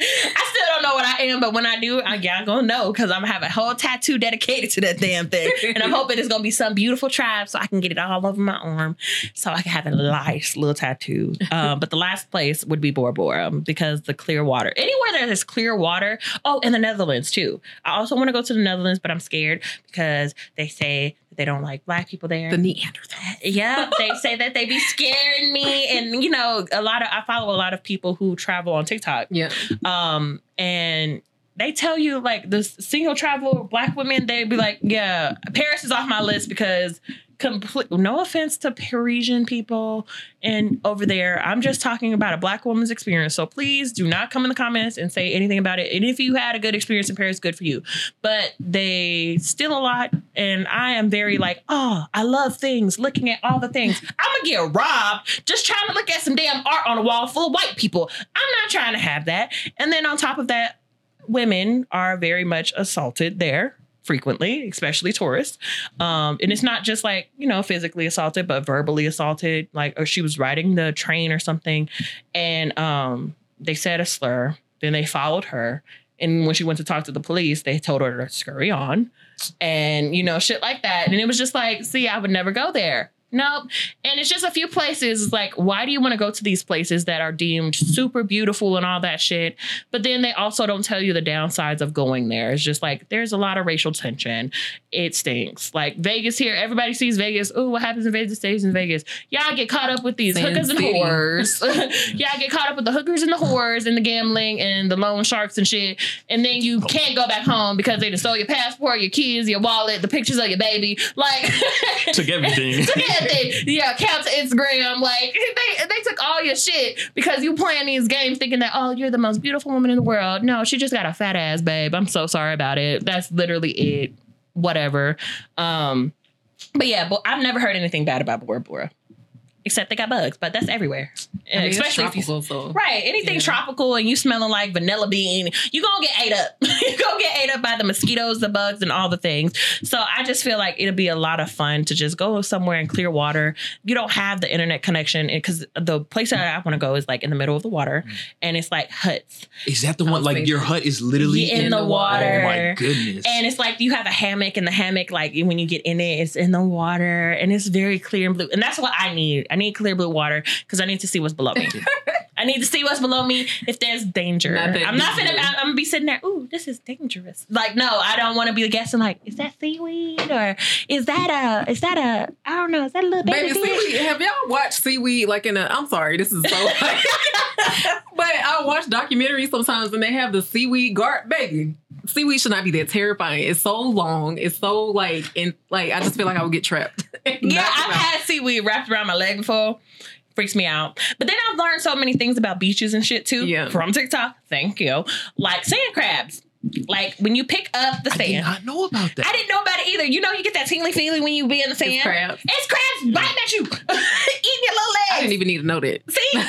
I still don't know what I am, but when I do, I, y'all gonna know because I'm gonna have a whole tattoo dedicated to that damn thing. And I'm hoping it's gonna be some beautiful tribe so I can get it all over my arm so I can have a nice little tattoo. *laughs* Um, but the last place would be Bora Bora because the clear water. Anywhere that there's clear water. Oh, and the Netherlands too. I also want to go to the Netherlands, but I'm scared because they say they don't like black people there. The Neanderthal. Yeah, *laughs* they say that they be scaring me, and you know, a lot of I follow a lot of people who travel on TikTok, Yeah. um, and they tell you like the single travel black women, they'd be like, yeah, Paris is off my list because complete. No offense to Parisian people and over there, I'm just talking about a black woman's experience. So please do not come in the comments and say anything about it. And if you had a good experience in Paris, good for you. But they steal a lot, and I am very like, oh, I love things, looking at all the things. I'm gonna get robbed just trying to look at some damn art on a wall full of white people. I'm not trying to have that. And then on top of that, women are very much assaulted there frequently, especially tourists. Um, and it's not just like, you know, physically assaulted, but verbally assaulted. Like, or she was riding the train or something, and um, they said a slur. Then they followed her. And when she went to talk to the police, they told her to scurry on and, you know, shit like that. And it was just like, see, I would never go there. Nope. And it's just a few places. It's like, why do you want to go to these places that are deemed super beautiful and all that shit? But then they also don't tell you the downsides of going there. It's just like there's a lot of racial tension. It stinks. Like Vegas here, everybody sees Vegas. Ooh, what happens in Vegas stays in Vegas. Y'all get caught up with these Sin hookers and City. whores. *laughs* *laughs* Y'all get caught up with the hookers and the whores and the gambling and the loan sharks and shit. And then you can't go back home because they just stole your passport, your keys, your wallet, the pictures of your baby. Like Took everything. *laughs* took everything. Yeah, account to Instagram. Like they they took all your shit because you playing these games thinking that oh you're the most beautiful woman in the world. No, she just got a fat ass babe. I'm so sorry about it. That's literally it. Whatever. Um, but yeah, but I've never heard anything bad about Bora Bora. Except they got bugs, but that's everywhere. I mean, it's Especially if you tropical, so Right. Anything Yeah. tropical and you smelling like vanilla bean, you gonna get ate up. *laughs* you gonna get ate up by the mosquitoes, the bugs, and all the things. So I just feel like it'll be a lot of fun to just go somewhere in clear water. You don't have the internet connection because the place that I want to go is like in the middle of the water, mm. and it's like huts, Is that the one? Like your hut is literally in, in the, the water. Oh my goodness. And it's like you have a hammock, and the hammock, like when you get in it, it's in the water, and it's very clear and blue. And that's what I need. I need clear blue water because I need to see what's below me. *laughs* I need to see what's below me if there's danger. Not that I'm not finna. I'm, gonna be sitting there. Ooh, this is dangerous. Like, no, I don't want to be guessing. Like, is that seaweed or is that a? Is that a? I don't know. Is that a little baby, Baby, seaweed. Have y'all watched seaweed like in a? I'm sorry, this is so. *laughs* *laughs* but I watch documentaries sometimes, and they have the seaweed guard. Baby, seaweed should not be that terrifying. It's so long. It's so like, and like I just feel like I would get trapped. *laughs* Yeah, I've had seaweed wrapped around my leg before. Freaks me out. But then I've learned so many things about beaches and shit too. Yeah. From TikTok. Thank you. Like sand crabs. Like when you pick up the sand. I did not know about that. I didn't know about it either. You know, you get that tingly feeling when you be in the sand. crabs. It's crabs biting at you, *laughs* eating your little legs. I didn't even need to know that. See, *laughs* now,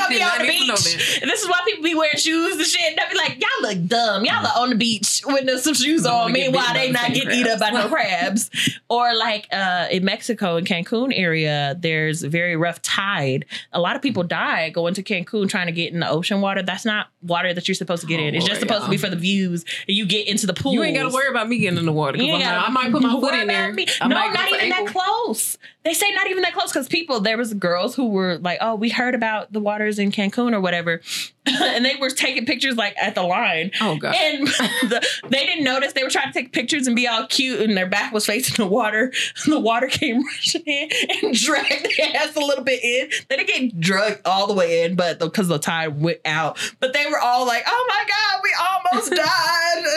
y'all be on the need to know beach. This is why people be wearing shoes and shit. And they be like, y'all look dumb. Y'all are on the beach with no- some shoes on. wanna get Meanwhile, they not getting eaten up by no *laughs* crabs. or like uh, in Mexico, in Cancun area, there's very rough tide. A lot of people die going to Cancun trying to get in the ocean water. That's not water that you're supposed to get in. It's just supposed to be for the And you get into the pool. You ain't got to worry about me getting in the water. You ain't I'm gotta I might put my foot in there. me. I No, not even that close. They say not even that close because people, there was girls who were like, oh, we heard about the waters in Cancun or whatever. *laughs* and they were taking pictures like at the line. Oh god. And *laughs* the, they didn't notice they were trying to take pictures and be all cute, and their back was facing the water. *laughs* The water came rushing in and dragged their ass a little bit in. They didn't get drugged all the way in, but because the tide went out. But they were all like, "Oh my god, we almost died!"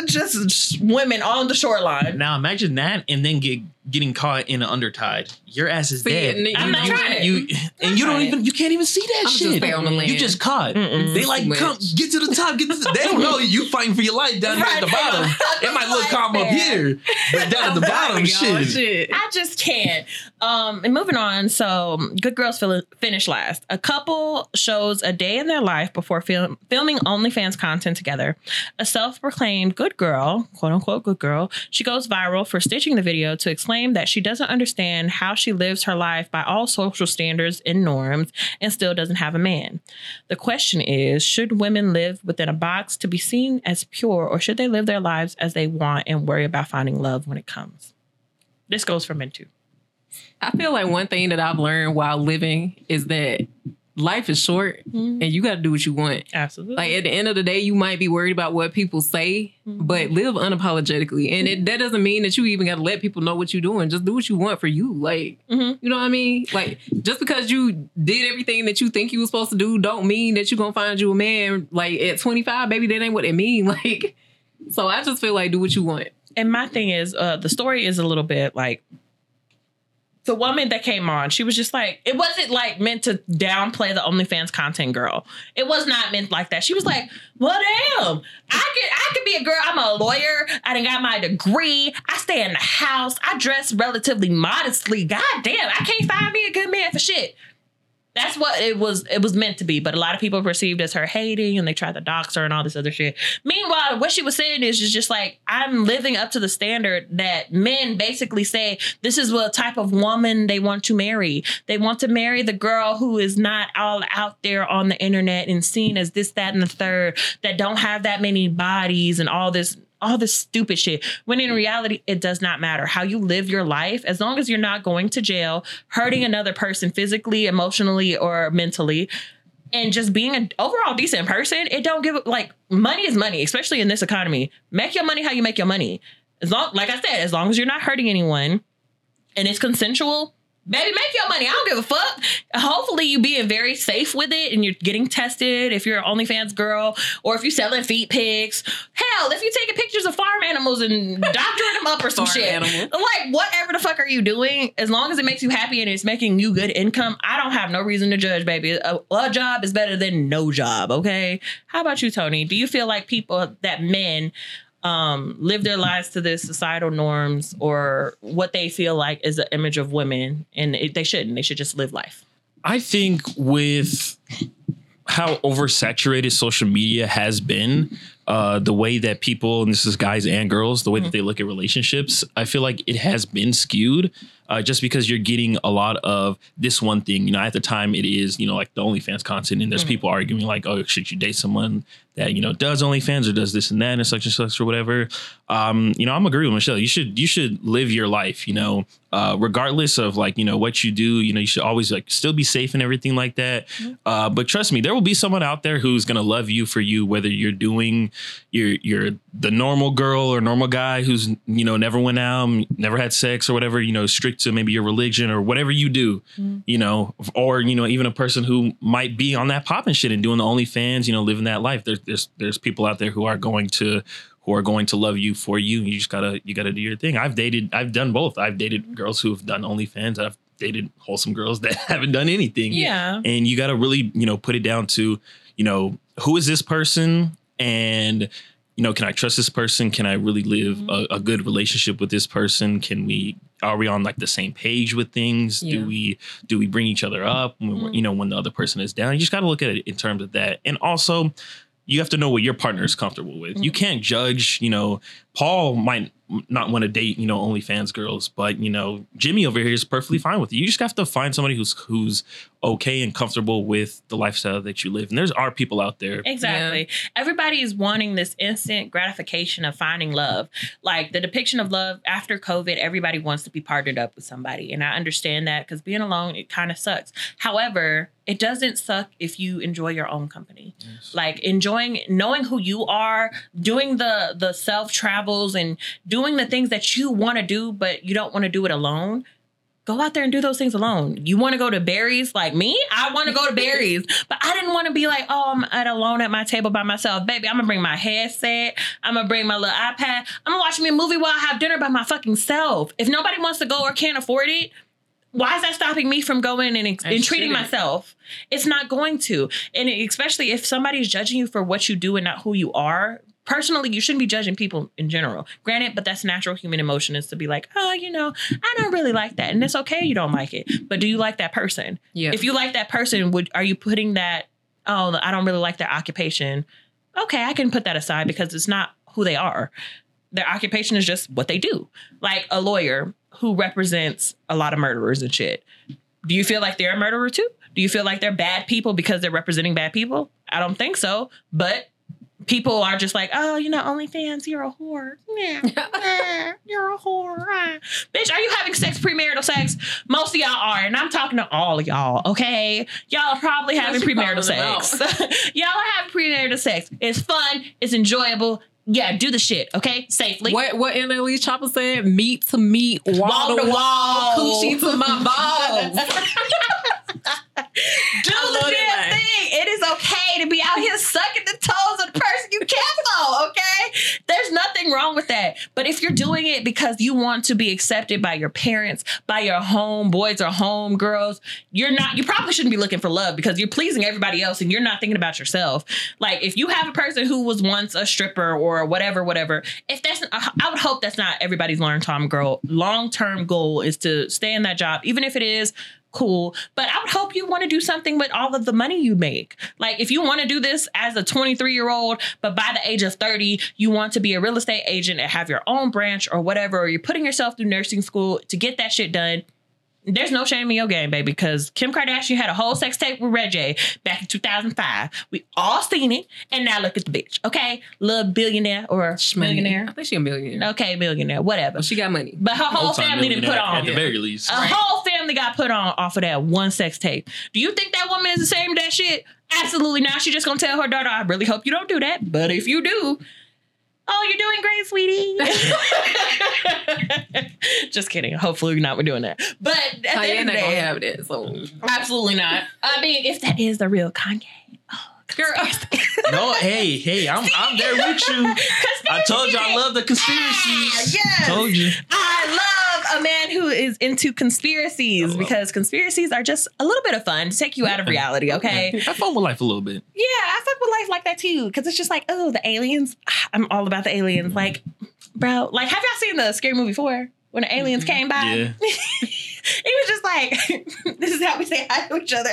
Just women on the shoreline. Now imagine that, and then get getting caught in an undertide. Your ass is See, dead. and I'm you- not you- trying. You and you don't even you can't even see that I'm shit. stay on the land. You just caught. Mm-mm. They like Too come get to the top. Get to the, they don't know you fighting for your life down here at the bottom. It might look calm up here, but down at the *laughs* bottom, Y'all, shit. I just can't. Um, and moving on. So, Good Girls finish last. A couple shows a day in their life before film- filming OnlyFans content together. A self-proclaimed good girl, quote unquote good girl, she goes viral for stitching the video to explain that she doesn't understand how she lives her life by all social standards and norms and still doesn't have a man. The question is, should women live within a box to be seen as pure, or should they live their lives as they want and worry about finding love when it comes? This goes for men too. I feel like one thing that I've learned while living is that life is short and you got to do what you want. Absolutely. Like at the end of the day, you might be worried about what people say, but live unapologetically. And it, that doesn't mean that you even got to let people know what you're doing. Just do what you want for you. Like, Mhm. you know what I mean? Like, just because you did everything that you think you were supposed to do, don't mean that you're going to find you a man like at 25. Baby, that ain't what it mean. *laughs* Like, so I just feel like do what you want. and my thing is, uh, the story is a little bit like the woman that came on. She was just like, it wasn't like meant to downplay the OnlyFans content girl. It was not meant like that. She was like, well, damn, I could, I could be a girl. I'm a lawyer. I done got my degree. I stay in the house. I dress relatively modestly. God damn, I can't find me a good man for shit. That's what it was. It was meant to be, but a lot of people perceived as her hating, and they tried to dox her and all this other shit. Meanwhile, what she was saying is just, just like I'm living up to the standard that men basically say this is what type of woman they want to marry. They want to marry the girl who is not all out there on the internet and seen as this, that, and the third. That don't have that many bodies and all this all this stupid shit. When in reality, it does not matter how you live your life as long as you're not going to jail, hurting another person physically, emotionally, or mentally. And just being an overall decent person, it don't give like money is money, especially in this economy. Make your money how you make your money. As long, like I said, as long as you're not hurting anyone and it's consensual, baby, make your money. I don't give a fuck. Hopefully, you being very safe with it and you're getting tested if you're an OnlyFans girl or if you're selling feet pics. Hell, if you're taking pictures of farm animals and doctoring them up or some Farm shit. animal. Like, whatever the fuck are you doing? As long as it makes you happy and it's making you good income, I don't have no reason to judge, baby. A, a job is better than no job, okay? How about you, Tony? Do you feel like people, that men, um, live their lives to the societal norms or what they feel like is the image of women, and it, they shouldn't. They should just live life. I think with how oversaturated social media has been, uh, the way that people, and this is guys and girls, the way that they look at relationships, I feel like it has been skewed. Uh, just because you're getting a lot of this one thing, you know, at the time it is, you know, like the OnlyFans content, and there's people arguing like, oh, should you date someone that you know does OnlyFans or does this and that and such and such or whatever? Um, you know, I'm agree with Michelle. You should you should live your life, you know, uh, regardless of like you know what you do. You know, you should always like still be safe and everything like that. Uh, but trust me, there will be someone out there who's gonna love you for you, whether you're doing you're you're the normal girl or normal guy who's you know never went out, never had sex or whatever. You know, strict to maybe your religion or whatever you do. Mm-hmm. You know, or you know even a person who might be on that popping shit and doing the OnlyFans. You know, living that life. There's there's there's people out there who are going to who are going to love you for you. You just gotta you gotta do your thing. I've dated I've done both. I've dated girls who have done OnlyFans. I've dated wholesome girls *laughs* that haven't done anything. Yeah. And you gotta really, you know, put it down to, you know, who is this person and you know, can I trust this person? Can I really live a, mm-hmm. a good relationship with this person? Can we are we on like the same page with things? Yeah. Do we do we bring each other up? When, we're- mm-hmm. You know, when the other person is down, you just got to look at it in terms of that, and also. You have to know what your partner is comfortable with. You mm-hmm. can't judge, you know, Paul might not want to date, you know, OnlyFans girls, but you know, Jimmy over here is perfectly fine with it. You just have to find somebody who's who's okay and comfortable with the lifestyle that you live. And there's are people out there. Exactly. Everybody is wanting this instant gratification of finding love. Like the depiction of love after COVID, everybody wants to be partnered up with somebody. And I understand that because being alone, it kind of sucks. However, it doesn't suck if you enjoy your own company. Like enjoying knowing who you are, doing the the self travels and doing the things that you want to do, but you don't want to do it alone go out there and do those things alone. You want to go to berries like me? I want to go to *laughs* berries, but I didn't want to be like, oh, I'm at alone at my table by myself. Baby, I'm gonna bring my headset. I'm gonna bring my little iPad. I'm gonna watch me a movie while I have dinner by my fucking self. If nobody wants to go or can't afford it, why is that stopping me from going and, and treating myself? It's not going to. And especially if somebody's judging you for what you do and not who you are. Personally, you shouldn't be judging people in general. Granted, but that's natural human emotion is to be like, oh, you know, I don't really like that. And it's okay you don't like it. But do you like that person? Yeah. If you like that person, would are you putting that, oh, I don't really like their occupation? Okay, I can put that aside because it's not who they are. Their occupation is just what they do. Like a lawyer who represents a lot of murderers and shit. Do you feel like they're a murderer too? Do you feel like they're bad people because they're representing bad people? I don't think so. But people are just like, oh, you know, OnlyFans, you're a whore. Yeah, *laughs* you're a whore. ah. Bitch, are you having sex, premarital sex? Most of y'all are, and I'm talking to all of y'all, okay? Y'all are probably having premarital sex. *laughs* y'all are having premarital sex. It's fun, it's enjoyable. Yeah, do the shit, okay? Safely. What what NLE Choppa said? Meat to meat, wall, Wall to to wall, wall. coochie to my *laughs* balls. Do I the damn line. thing. It is okay to be out here sucking the toes of the person you care for, okay? There's nothing wrong with that. But if you're doing it because you want to be accepted by your parents, by your home boys or home girls, you're not, you probably shouldn't be looking for love because you're pleasing everybody else and you're not thinking about yourself. Like if you have a person who was once a stripper or whatever, whatever, if that's, I would hope that's not everybody's long-term goal. Long-term goal is to stay in that job, even if it is cool. But I would hope you want to do something with all of the money you make. Like if you want to do this as a 23 year old, but by the age of 30, you want to be a real estate agent and have your own branch or whatever, or you're putting yourself through nursing school to get that shit done. There's no shame in your game, baby, because Kim Kardashian had a whole sex tape with Ray J back in 2005. We all seen it, and now look at the bitch, okay? Little billionaire or millionaire. I think she a millionaire. Okay, millionaire, whatever. But she got money. But her whole Old-time family didn't put on. at the very least. A whole family got put on off of that one sex tape. Do you think that woman is ashamed of that shit? Absolutely not. She just gonna tell her daughter, I really hope you don't do that. But if you do, oh, you're doing great, sweetie. *laughs* just kidding. Hopefully not we're doing that. But at the end of the gonna day, have it. So absolutely not. I mean, if that is the real Kanye. Girl, *laughs* No, hey, hey, I'm I'm there with you. *laughs* I told you I love the conspiracies. Ah, yes. Told you. I love a man who is into conspiracies because conspiracies are just a little bit of fun to take you out of reality, okay? I fun with life a little bit. Yeah, I fuck with life like that too because it's just like, oh, the aliens. *sighs* I'm all about the aliens. Mm-hmm. Like, bro, like, have y'all seen the scary movie four when the aliens mm-hmm. came by? Yeah. *laughs* *laughs* it was just like, *laughs* this is how we say hi to each other.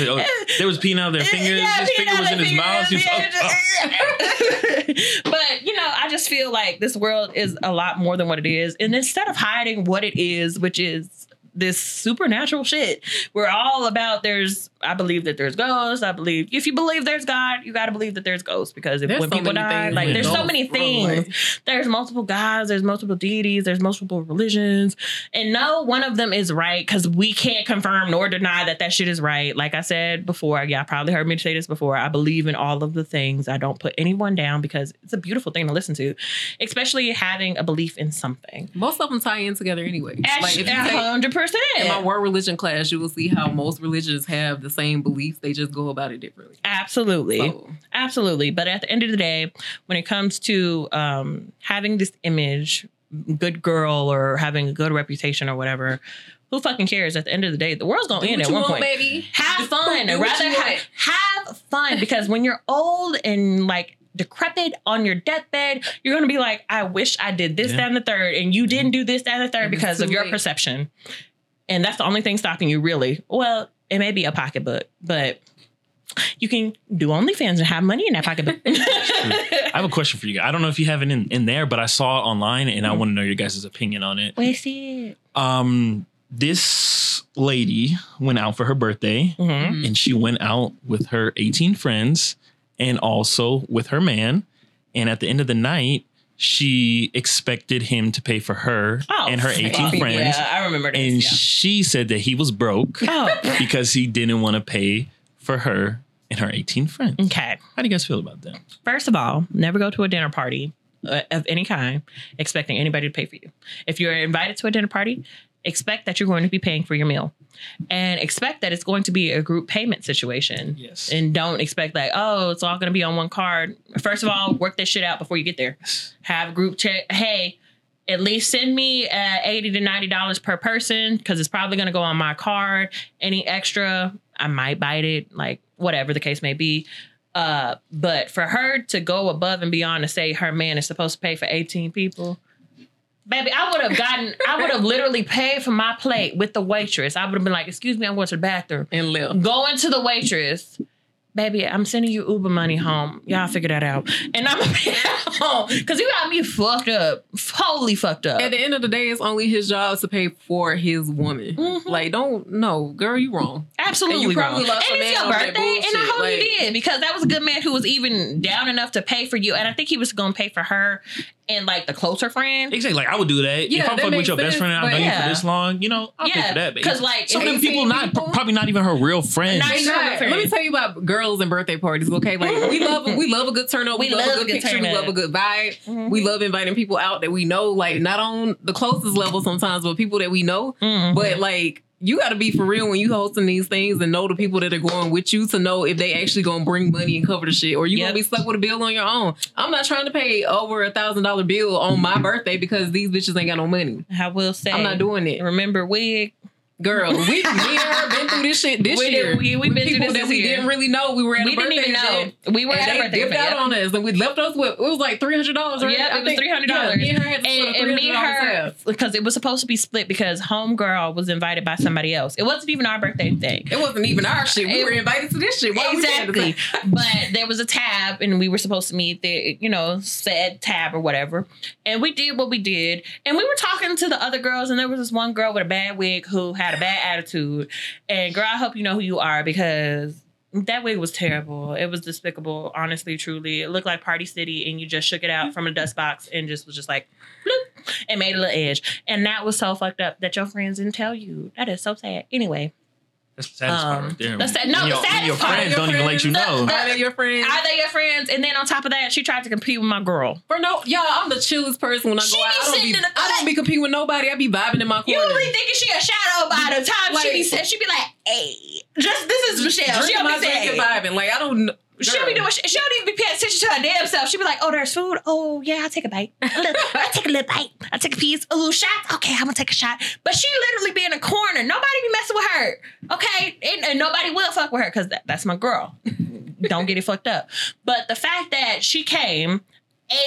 Oh, *laughs* There was peeing out of their fingers. Yeah, His finger was in his mouth. Was, oh, yeah, just- but you know, I just feel like this world is a lot more than what it is, and instead of hiding what it is, which is this supernatural shit, we're all about. There's, I believe that there's ghosts. I believe if you believe there's God, you got to believe that there's ghosts because if There's when so people die, things like with there's so ghosts, many bro, things. like- there's multiple gods, there's multiple deities, there's multiple religions, and no one of them is right because we can't confirm nor deny that that shit is right. Like I said before, y'all probably heard me say this before. I believe in all of the things. I don't put anyone down because it's a beautiful thing to listen to, especially having a belief in something. most of them tie in together anyway. Like if you take hundred percent. in my world religion class, you will see how most religions have the same beliefs. They just go about it differently. Absolutely. So, Absolutely. But at the end of the day, when it comes to um, having this image, good girl, or having a good reputation or whatever, who fucking cares? At the end of the day, the world's gonna do end what at you one want, point. baby. Have fun. do what Rather you have, have fun *laughs* because when you're old and like decrepit on your deathbed, you're gonna be like, I wish I did this, Yeah. that, and the third, and you didn't do this, that, and the third And because of your late. perception. And that's the only thing stopping you, really. Well, it may be a pocketbook, but you can do OnlyFans and have money in that pocketbook. *laughs* I have a question for you guys. I don't know if you have it in, in there, but I saw it online and I Mm-hmm. want to know your guys' opinion on it. Where's it? Um, this lady went out for her birthday Mhm. and she went out with her 18 friends and also with her man. And at the end of the night, she expected him to pay for her and her 18 fuck. friends. Yeah, I remember this. And yeah. she said that he was broke oh, *laughs* because he didn't want to pay for her and her 18 friends. okay. How do you guys feel about that? First of all, never go to a dinner party uh, of any kind expecting anybody to pay for you. If you're invited to a dinner party, expect that you're going to be paying for your meal and expect that it's going to be a group payment situation. Yes. And don't expect like, oh, it's all going to be on one card. First of all, work that shit out before you get there. Have group check. Hey, at least send me uh, 80 to 90 dollars per person because it's probably going to go on my card any extra i might bite it like whatever the case may be uh, but for her to go above and beyond to say her man is supposed to pay for 18 people baby i would have gotten i would have literally paid for my plate with the waitress i would have been like excuse me i'm going to the bathroom and left. going to the waitress baby, I'm sending you Uber money home. Y'all figure that out. And I'm gonna be at home because you got me fucked up, totally fucked up. At the end of the day, it's only his job to pay for his woman. Mhm. Like, don't no, girl, you wrong. Absolutely And you wrong. probably And lost a it's your birthday, and I bullshit, hope you did because that was a good man who was even down enough to pay for you, and I think he was gonna pay for her and like the closer friend. Exactly. Like I would do that. Yeah, if I'm that fucking with makes your best friend and I've but known you for this long, you know, I'll pay Yeah, for that. But 'cause, like, some of them 18 people not people- probably not even her real friends. Not even- Right. Let me tell you about girls and birthday parties. Okay, like *laughs* we love we love a good turnout. We, We love, love a good picture. We love a good vibe. Mhm. We love inviting people out that we know, like not on the closest level sometimes, but people that we know. Mhm. But like you got to be for real when you hosting these things and know the people that are going with you to know if they actually gonna bring money and cover the shit, or you Yep. gonna be stuck with a bill on your own. I'm not trying to pay over a thousand dollar bill on my birthday because these bitches ain't got no money. I will say, I'm not doing it. Remember, wig. Girl, we me and her been through this shit this We did- year. we- we With been through people this that we year. didn't really know. We were at We a didn't even know. We were and at they birthday dipped out on us, and we left us with it was like three hundred dollars, right? Yeah, it was three hundred yeah, dollars. me and her had and, and me and her because it was supposed to be split because homegirl was invited by somebody else. It wasn't even our birthday thing. It wasn't even our shit. We It- were invited to this shit. Why we exactly. but there was a tab, and we were supposed to meet the, you know, said tab or whatever. And we did what we did, and we were talking to the other girls, and there was this one girl with a bad wig who had a bad attitude. And girl, I hope you know who you are because. That wig was terrible. It was despicable, honestly, truly. It looked like Party City, and you just shook it out from a dust box and just was just like, bloop, and made a little edge. And that was so fucked up that your friends didn't tell you. That is so sad. Anyway, That's the saddest part Um, right there. the sad- no, When the your, when saddest your part- friends Your don't even let you know. the- Are they your friends? Are they your friends? And then on top of that, she tried to compete with my girl. For no, y'all, I'm the chillest person when I She go be out. I don't be, in the I don't be competing with nobody. I be vibing in my corner. You corner. be thinking she a shadow by the time Like- she be said she be like, hey, just this is Michelle. She'll my be saying. vibing. Like I don't. She'll be doing. She don't even be paying attention to her damn self. She'll be like, "Oh, there's food. Oh, yeah, I'll take a bite. *laughs* I'll take a little bite. I'll take a piece. Oh, shots. Okay, I'm gonna take a shot." But she literally be in a corner. Nobody be messing with her. Okay, and, and nobody will fuck with her because that, that's my girl. *laughs* don't get it fucked up. But the fact that she came,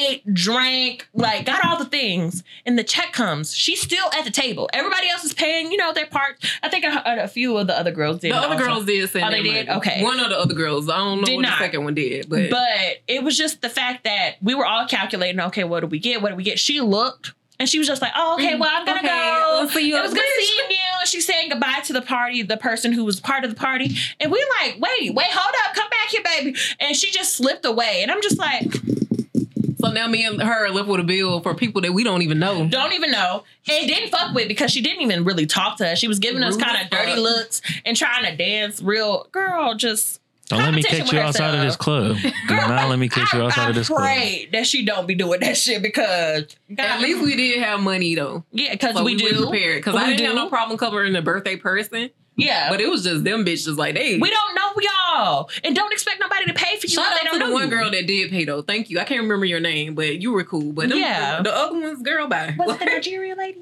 ate, drank, like got all the things, and the check comes, she's still at the table. Everybody else is paying, you know, their part. I think a, a few of the other girls did. The other also. girls did send Oh, they did? money. Okay. One of the other girls. I don't know Did what not. the second one did, but, But it was just the fact that we were all calculating, okay, what do we get? What do we get? She looked and she was just like, oh, okay, mm, well, I'm gonna Okay, go. we'll see you it was good seeing you. She's saying goodbye to the party, the person who was part of the party. And we're like, wait, wait, hold up, come back here, baby. And she just slipped away. And I'm just like, so now me and her are left with a bill for people that we don't even know. don't even know. And didn't fuck with because she didn't even really talk to us. She was giving us Rude kind of dirty fuck. looks and trying to dance real. Girl, just Don't let me competition catch you with outside of this club. Do *laughs* not let me catch you outside I of this club. pray that she don't be doing that shit because At least we did have money though. yeah, because So we, we, do. prepared. Because I didn't have no problem covering the birthday person. Yeah, But it was just them bitches like they we don't know y'all, and don't expect nobody to pay for you. Shout if out they to don't the know one you. girl that did pay though. Thank you. I can't remember your name, but you were cool. But them, Yeah. the, the other ones, girl, bye. Was it the Nigerian lady?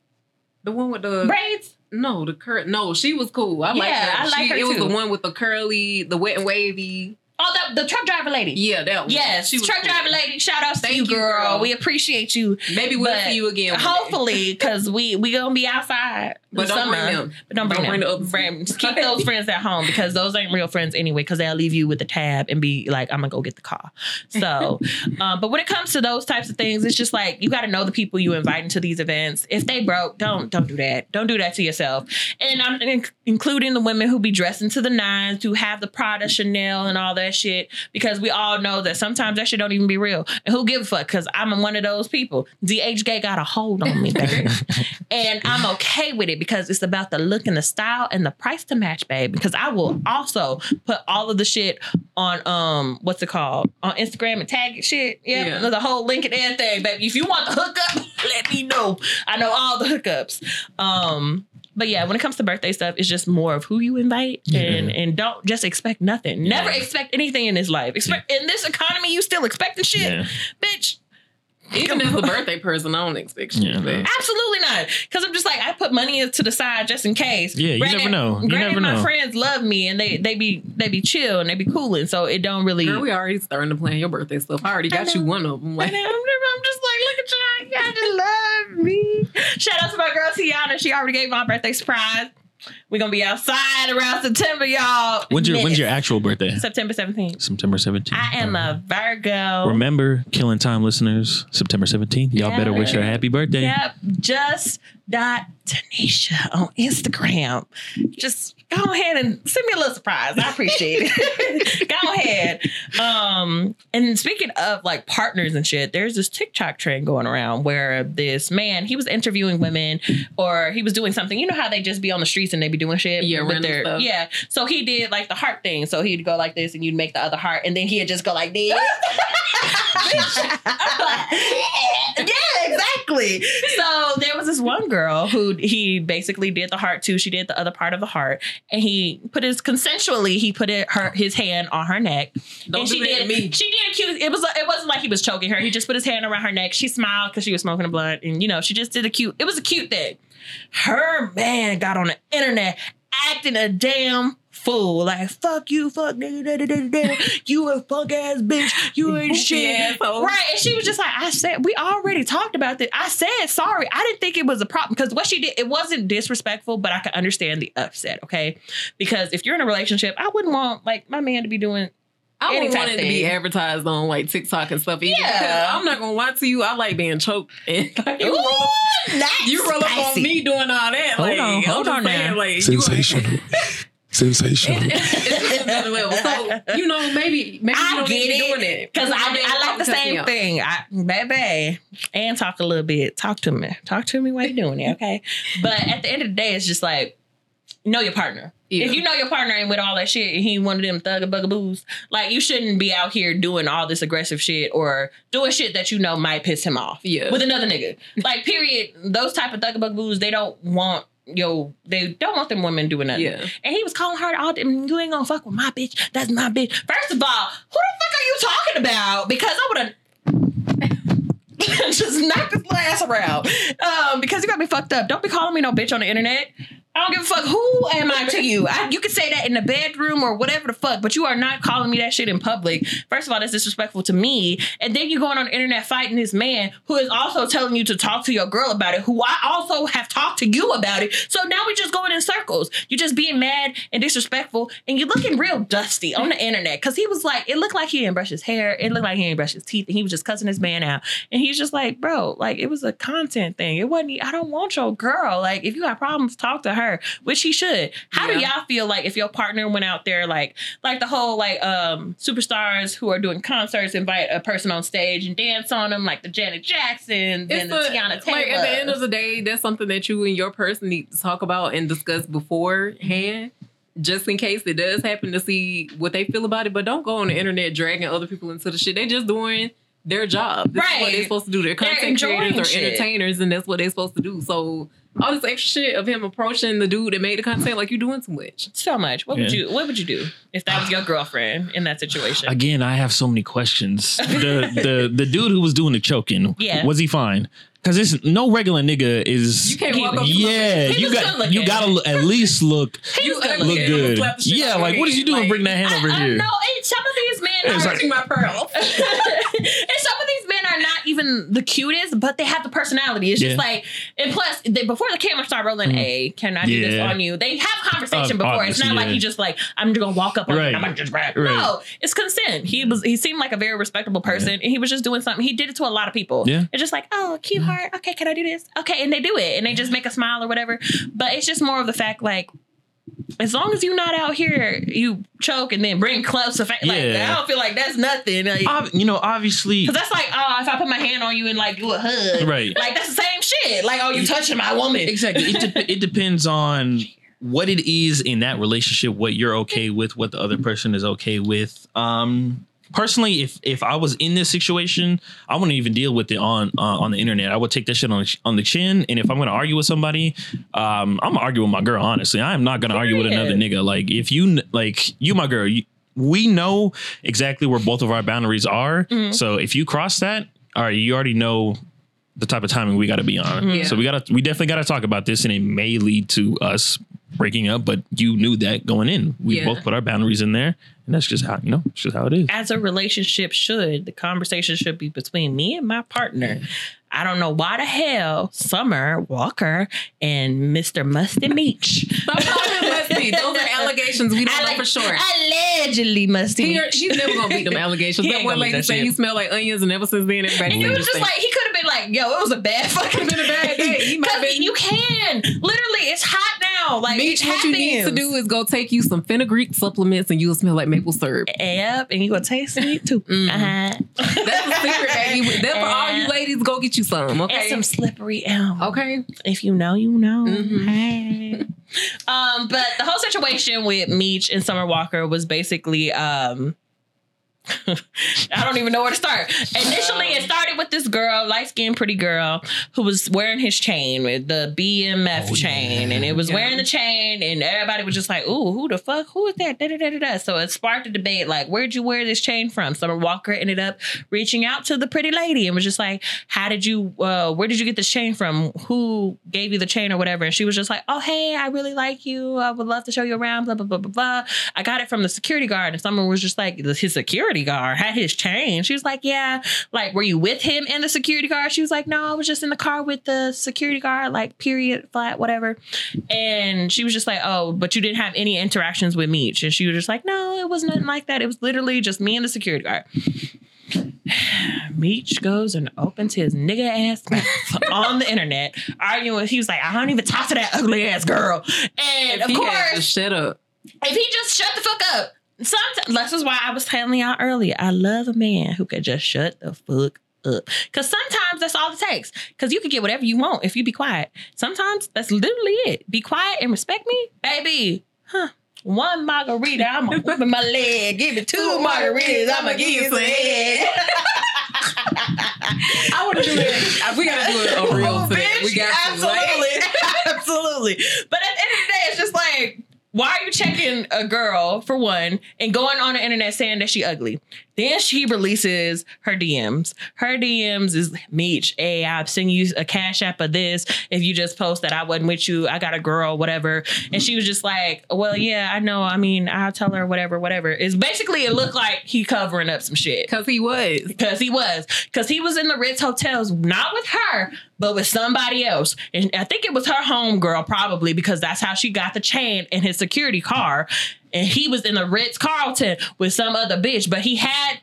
*laughs* the one with the Braids. no, the curl. No, she was cool. I like her. I like She- her It was the one with the curly, the wet and wavy. Oh, the, the truck driver lady. Yeah, that one. Yes, She was truck cool. driver lady. Shout outs to Thank you, you, girl. girl. We appreciate you. Maybe we'll But see you again. Hopefully, because we we gonna be outside. *laughs* But don't bring them. But don't bring, Don't bring them. the two. keep those friends at home because those ain't real friends anyway. Because they'll leave you with a tab and be like, "I'm gonna go get the car." So, *laughs* um, but when it comes to those types of things, it's just like you got to know the people you invite into these events. If they broke, don't don't do that. Don't do that to yourself. And I'm in- including the women who be dressing to the nines, who have the Prada, Chanel, and all that shit. Because we all know that sometimes that shit don't even be real. And who give a fuck? Because I'm one of those people. DHgate got a hold on me, baby. *laughs* and I'm okay with it because it's about the look and the style and the price to match, babe. Because I will also put all of the shit on um what's it called on Instagram and tag it shit. Yeah, Yeah. the whole link and everything, baby. If you want the hookup, *laughs* let me know. I know all the hookups. Um. But yeah, when it comes to birthday stuff, it's just more of who you invite and and don't just expect nothing. Never Yeah. expect anything in this life. Expect in this economy, you still expecting shit, Yeah. bitch. Even as a birthday person, I don't expect shit. Yeah. but- Absolutely not. Because I'm just like, I put money to the side just in case. Yeah, you never know. You granted, never my know. friends love me and they they be they be chill and they be cooling, so it don't really. Girl, we already starting to plan your birthday stuff. I already I got you one of them. Like, I'm, I'm just like, look at y'all. Y'all just love me. Shout out to my girl Tiana. She already gave my birthday surprise. We're gonna be outside around September, y'all. When's your When's your actual birthday? September 17th. September 17th. I am a Virgo. Remember, Killing Time listeners, September 17th. Y'all Yeah. better wish her a happy birthday. Yep, just dot Tanisha on Instagram. Just go ahead and send me a little surprise. I appreciate it. *laughs* go ahead. Um, and speaking of like partners and shit, there's this TikTok trend going around where this man he was interviewing women or he was doing something. You know how they just be on the streets and they be doing shit. Yeah, stuff. yeah. So he did like the heart thing. So he'd go like this and you'd make the other heart, and then he'd just go like this. *laughs* *laughs* yeah, exactly. So there was this one girl who he basically did the heart too. She did the other part of the heart, and he put his consensually he put it her his hand on her neck. don't and she did. me. She did a cute. It was. It wasn't like he was choking her. He just put his hand around her neck. She smiled because she was smoking a blunt, and you know she just did a cute. It was a cute thing. Her man got on the internet acting a damn fool. Like fuck you, fuck nigga, da, da, da, da, da. you a fuck ass bitch. You ain't shit. Right. And she was just like, I said, we already talked about this. I said sorry. I didn't think it was a problem because what she did, it wasn't disrespectful, but I could understand the upset. Okay. Because if you're in a relationship, I wouldn't want like my man to be doing I Any wouldn't want it of to be advertised on like TikTok and stuff. Either, Yeah. because I'm not gonna lie to you. I like being choked. *laughs* And like, you, roll, Ooh, nice, you roll up on me doing all that. Hold like, on, hold on saying, now. Like, Sensational. *laughs* Sensational. it's just another level. So you know, maybe maybe I you don't get need it. doing it Because I, I'm I like the same thing. I, baby, and talk a little bit. Talk to me. Talk to me while you're doing it, okay? but at the end of the day, it's just like, know your partner. Yeah. If you know your partner ain't with all that shit and he one of them thug bugaboos, like you shouldn't be out here doing all this aggressive shit or doing shit that you know might piss him off. Yeah. With another nigga. Like, period. Those type of thug bugaboos, they don't want yo, they don't want them women doing nothing. Yeah. And he was calling her all them, you ain't gonna fuck with my bitch. That's my bitch. First of all, who the fuck are you talking about? Because I would have *laughs* just knocked this little ass around. Um, because you got me fucked up. Don't be calling me no bitch on the internet. I don't give a fuck who am I to you. I, you can say that in the bedroom or whatever the fuck, but you are not calling me that shit in public. First of all, that's disrespectful to me. And then you're going on the internet fighting this man who is also telling you to talk to your girl about it, who I also have talked to you about it. So now we're just going in circles. You're just being mad and disrespectful, and you're looking real dusty on the internet. Cause he was like, it looked like he didn't brush his hair. It looked like he didn't brush his teeth, and he was just cussing his man out. And he's just like, bro, like it was a content thing. It wasn't. I don't want your girl. Like if you got problems, talk to her, which he should. How do y'all feel like if your partner went out there, like like the whole like um superstars who are doing concerts invite a person on stage and dance on them, like the Janet Jacksons and It's the Teyana Taylor. like at the end of the day, that's something that you and your person need to talk about and discuss beforehand, just in case it does happen to see what they feel about it. But don't go on the internet dragging other people into the shit. They're just doing their job. This is what Right. they're supposed to do. They're They're content creators or shit. entertainers, and that's what they're supposed to do. So all this extra shit of him approaching the dude that made the content, like you doing too much. so much. What would you What would you do if that was your girlfriend in that situation? Again, I have so many questions. The the the dude who was doing the choking, Yeah. was he fine? Because it's no regular nigga is. You can't He- walk up. to yeah, He you got you gotta look- at least look *laughs* He good look look good. Yeah, like of what is you doing? like- Bring that hand over I, I here. No, and some of these men It's are, like- my pearls. *laughs* and some of these men are not even the cutest, but they have the personality. It's just like, and plus, they, before the camera start rolling, mm-hmm. hey, can I do this on you? They have conversation before. It's not obviously, like he just like, I'm just gonna walk up on you and I'm Right. gonna just grab. Right. No, it's consent. He was, he seemed like a very respectable person, and he was just doing something. He did it to a lot of people. Yeah. It's just like, oh, cute mm-hmm. heart. Okay, can I do this? Okay, and they do it, and they just make a smile or whatever. But it's just more of the fact, like. As long as you're not out here, you choke and then bring clubs to fa- like I don't feel like that's nothing. Like, Ob- you know, obviously, Cause that's like, oh, if I put my hand on you and like do a hug, Right. Like that's the same shit. Like, oh, you touching my woman? exactly. It, de- it depends on what it is in that relationship, what you're okay with, what the other person is okay with. Um, personally, if if I was in this situation, I wouldn't even deal with it on uh, on the internet. I would take that shit on the, on the chin. And if I'm gonna argue with somebody, um, I'm gonna argue with my girl. Honestly, I am not gonna argue with another nigga. Like if you like you, my girl, you, we know exactly where both of our boundaries are. So if you cross that, all right, you already know the type of timing we got to be on. Yeah. So we got to we definitely got to talk about this, and it may lead to us breaking up. But you knew that going in. We Yeah. both put our boundaries in there, and that's just how you know. It's just how it is. As a relationship should, the conversation should be between me and my partner. I don't know why the hell Summer Walker and Mr. Musty Meech. Stop calling him Musty. Those are *laughs* allegations. We don't know for sure. Allegedly Musty. He, he's never gonna beat them *laughs* allegations. That one lady said he smelled like onions, and ever since then, everybody. And it was just like he could have been like, "Yo, it was a bad *laughs* fucking been a bad day. He might have been- You can literally, it's now. Like what you need to do is go take you some fenugreek supplements, and you'll smell like maple syrup. Yep, and you gonna taste sweet too. *laughs* Mhm. Uh-huh. That's the secret, baby. *laughs* That's for all you ladies. Go get you some. And Okay. some slippery elm. okay. If you know, you know. Mhm. Hey. *laughs* um, but the whole situation with Meech and Summer Walker was basically um *laughs* I don't even know where to start. Initially, it started with this girl, light skinned, pretty girl, who was wearing his chain, the BMF Oh, chain, yeah. and it was Yeah. wearing the chain, and everybody was just like, "Ooh, who the fuck? Who is that?" Da, da, da, da, da. So it sparked a debate, like, "Where'd you wear this chain from?" Summer Walker ended up reaching out to the pretty lady and was just like, "How did you? Uh, where did you get this chain from? Who gave you the chain or whatever?" And she was just like, "Oh, hey, I really like you. I would love to show you around." Blah blah blah blah blah. I got it from the security guard, and Summer was just like, his security guard had his chain. She was like, "Yeah, like, were you with him and the security guard?" She was like, "No, I was just in the car with the security guard. Like, period, flat, whatever." And she was just like, "Oh, but you didn't have any interactions with Meech?" And she was just like, "No, it was nothing like that. It was literally just me and the security guard." *sighs* Meech goes and opens his nigga ass mouth *laughs* on the internet, arguing. With. He was like, "I don't even talk to that ugly ass girl." And of had to course, shut up. if he just shut the fuck up, sometimes this is why I was telling y'all earlier. I love a man who could just shut the fuck up. Cause sometimes that's all it takes. Cause you can get whatever you want if you be quiet. Sometimes that's literally it. Be quiet and respect me, baby. Huh. One margarita, I'ma *laughs* open my leg. Give me two margaritas, I'ma give you some head. *laughs* I want to do that. We gotta do it a real *laughs* Oh, thing. bitch, We got absolutely, absolutely. But at the end of the day, it's just like, why are you checking a girl for one and going on the internet saying that she ugly? Then she releases her DMs. Her DMs is Meech. Hey, I'll send you a cash app of this if you just post that I wasn't with you. I got a girl, whatever. And she was just like, well, yeah, I know. I mean, I'll tell her whatever, whatever. It's basically it looked like he covering up some shit. Cause he was. Because he was. Because he was in the Ritz hotels, not with her, but with somebody else. And I think it was her homegirl, probably, because that's how she got the chain in his security car. And he was in the Ritz Carlton with some other bitch. But he had,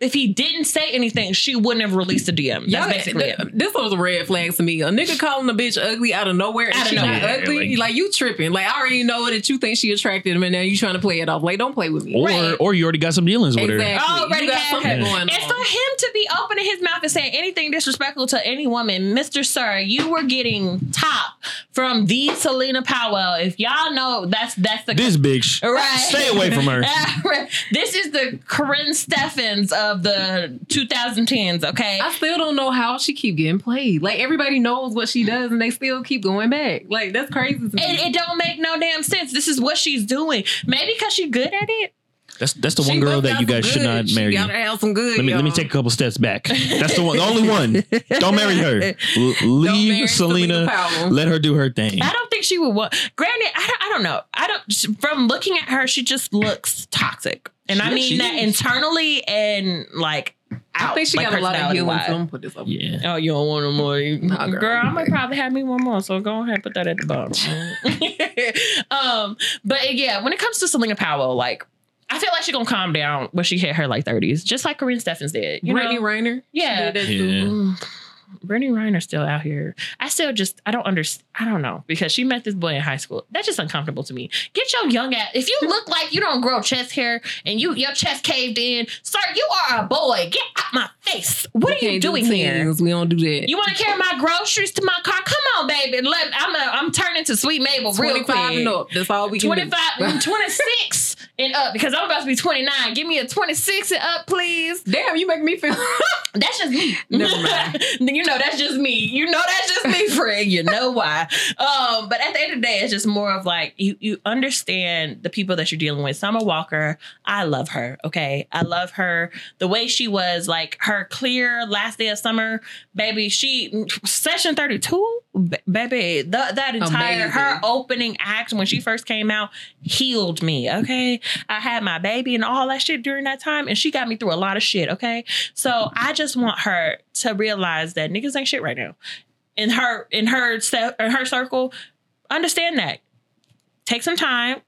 if he didn't say anything, she wouldn't have released the DM. That's Y'all- basically th- it. This was a red flag to me. A nigga calling a bitch ugly out of nowhere. and Out of she not nowhere, ugly. like- Like, you tripping. Like I already know that you think she attracted him, and now you trying to play it off. Like don't play with me. Or Right. or you already got some dealings with her. Exactly. Already you got had something her. going And for him to be opening his mouth and saying anything disrespectful to any woman, Mr. Sir, you were getting top from the Celina Powell. If y'all know, that's that's the This bitch. Right. Stay away from her. *laughs* this is the Karrine Steffans of the 2010s, okay? I still don't know how she keep getting played. Like everybody knows what she does, and they still keep going back. Like that's crazy. To me. It, it don't make no damn sense. This is what she's doing. Maybe because she's good at it. That's that's the She one girl that you some guys should good. not She marry. gotta have some good. Let me let me take a couple steps back. *laughs* That's the one, the only one. Don't marry her. L- leave marry Celina. Celina Let her do her thing. I don't think think she would want. Granted, I don't, I don't know. I don't. From looking at her, she just looks toxic, and I mean she that is. internally and like out. I think she like, got a lot of healing. personality-wise. So I'm put this up. Yeah. Oh, you don't want no more, You- Nah, girl. girl. I might probably have me one more, so go ahead, and put that at the bottom. *laughs* *laughs* um, but yeah, when it comes to Celina Powell, like I feel like she's gonna calm down when she hit her like thirties, just like Karrine Steffans did. You Brittany know, Renner. she Yeah. did that Yeah. Mm, Brittany Renner's still out here. I still just I don't understand. I don't know because she met this boy in high school. That's just uncomfortable to me. Get your young ass. If you look like you don't grow chest hair and you your chest caved in, sir, you are a boy. Get out my face. What We are you can't do doing here? We don't do that. You want to carry my groceries to my car? Come on, baby. Let I'm a, I'm turning to Sweet Mabel real 25 and quick. up. That's all we can 25 do. and 26 and up because I'm about to be 29. Give me a 26 and up, please. Damn, you make me feel. *laughs* That's just me. Never mind. *laughs* you know that's just me. You know that's just me, friend. You know why. Um, but at the end of the day, it's just more of like you you understand the people that you're dealing with. Summer Walker, I love her. Okay. I love her. The way she was, like her clear last day of summer, baby, she session 32, baby, the, that entire her opening act when she first came out healed me. Okay. I had my baby and all that shit during that time, and she got me through a lot of shit. Okay. So I just want her to realize that niggas ain't shit right now. In her, in her, in her circle, understand that. Take some time.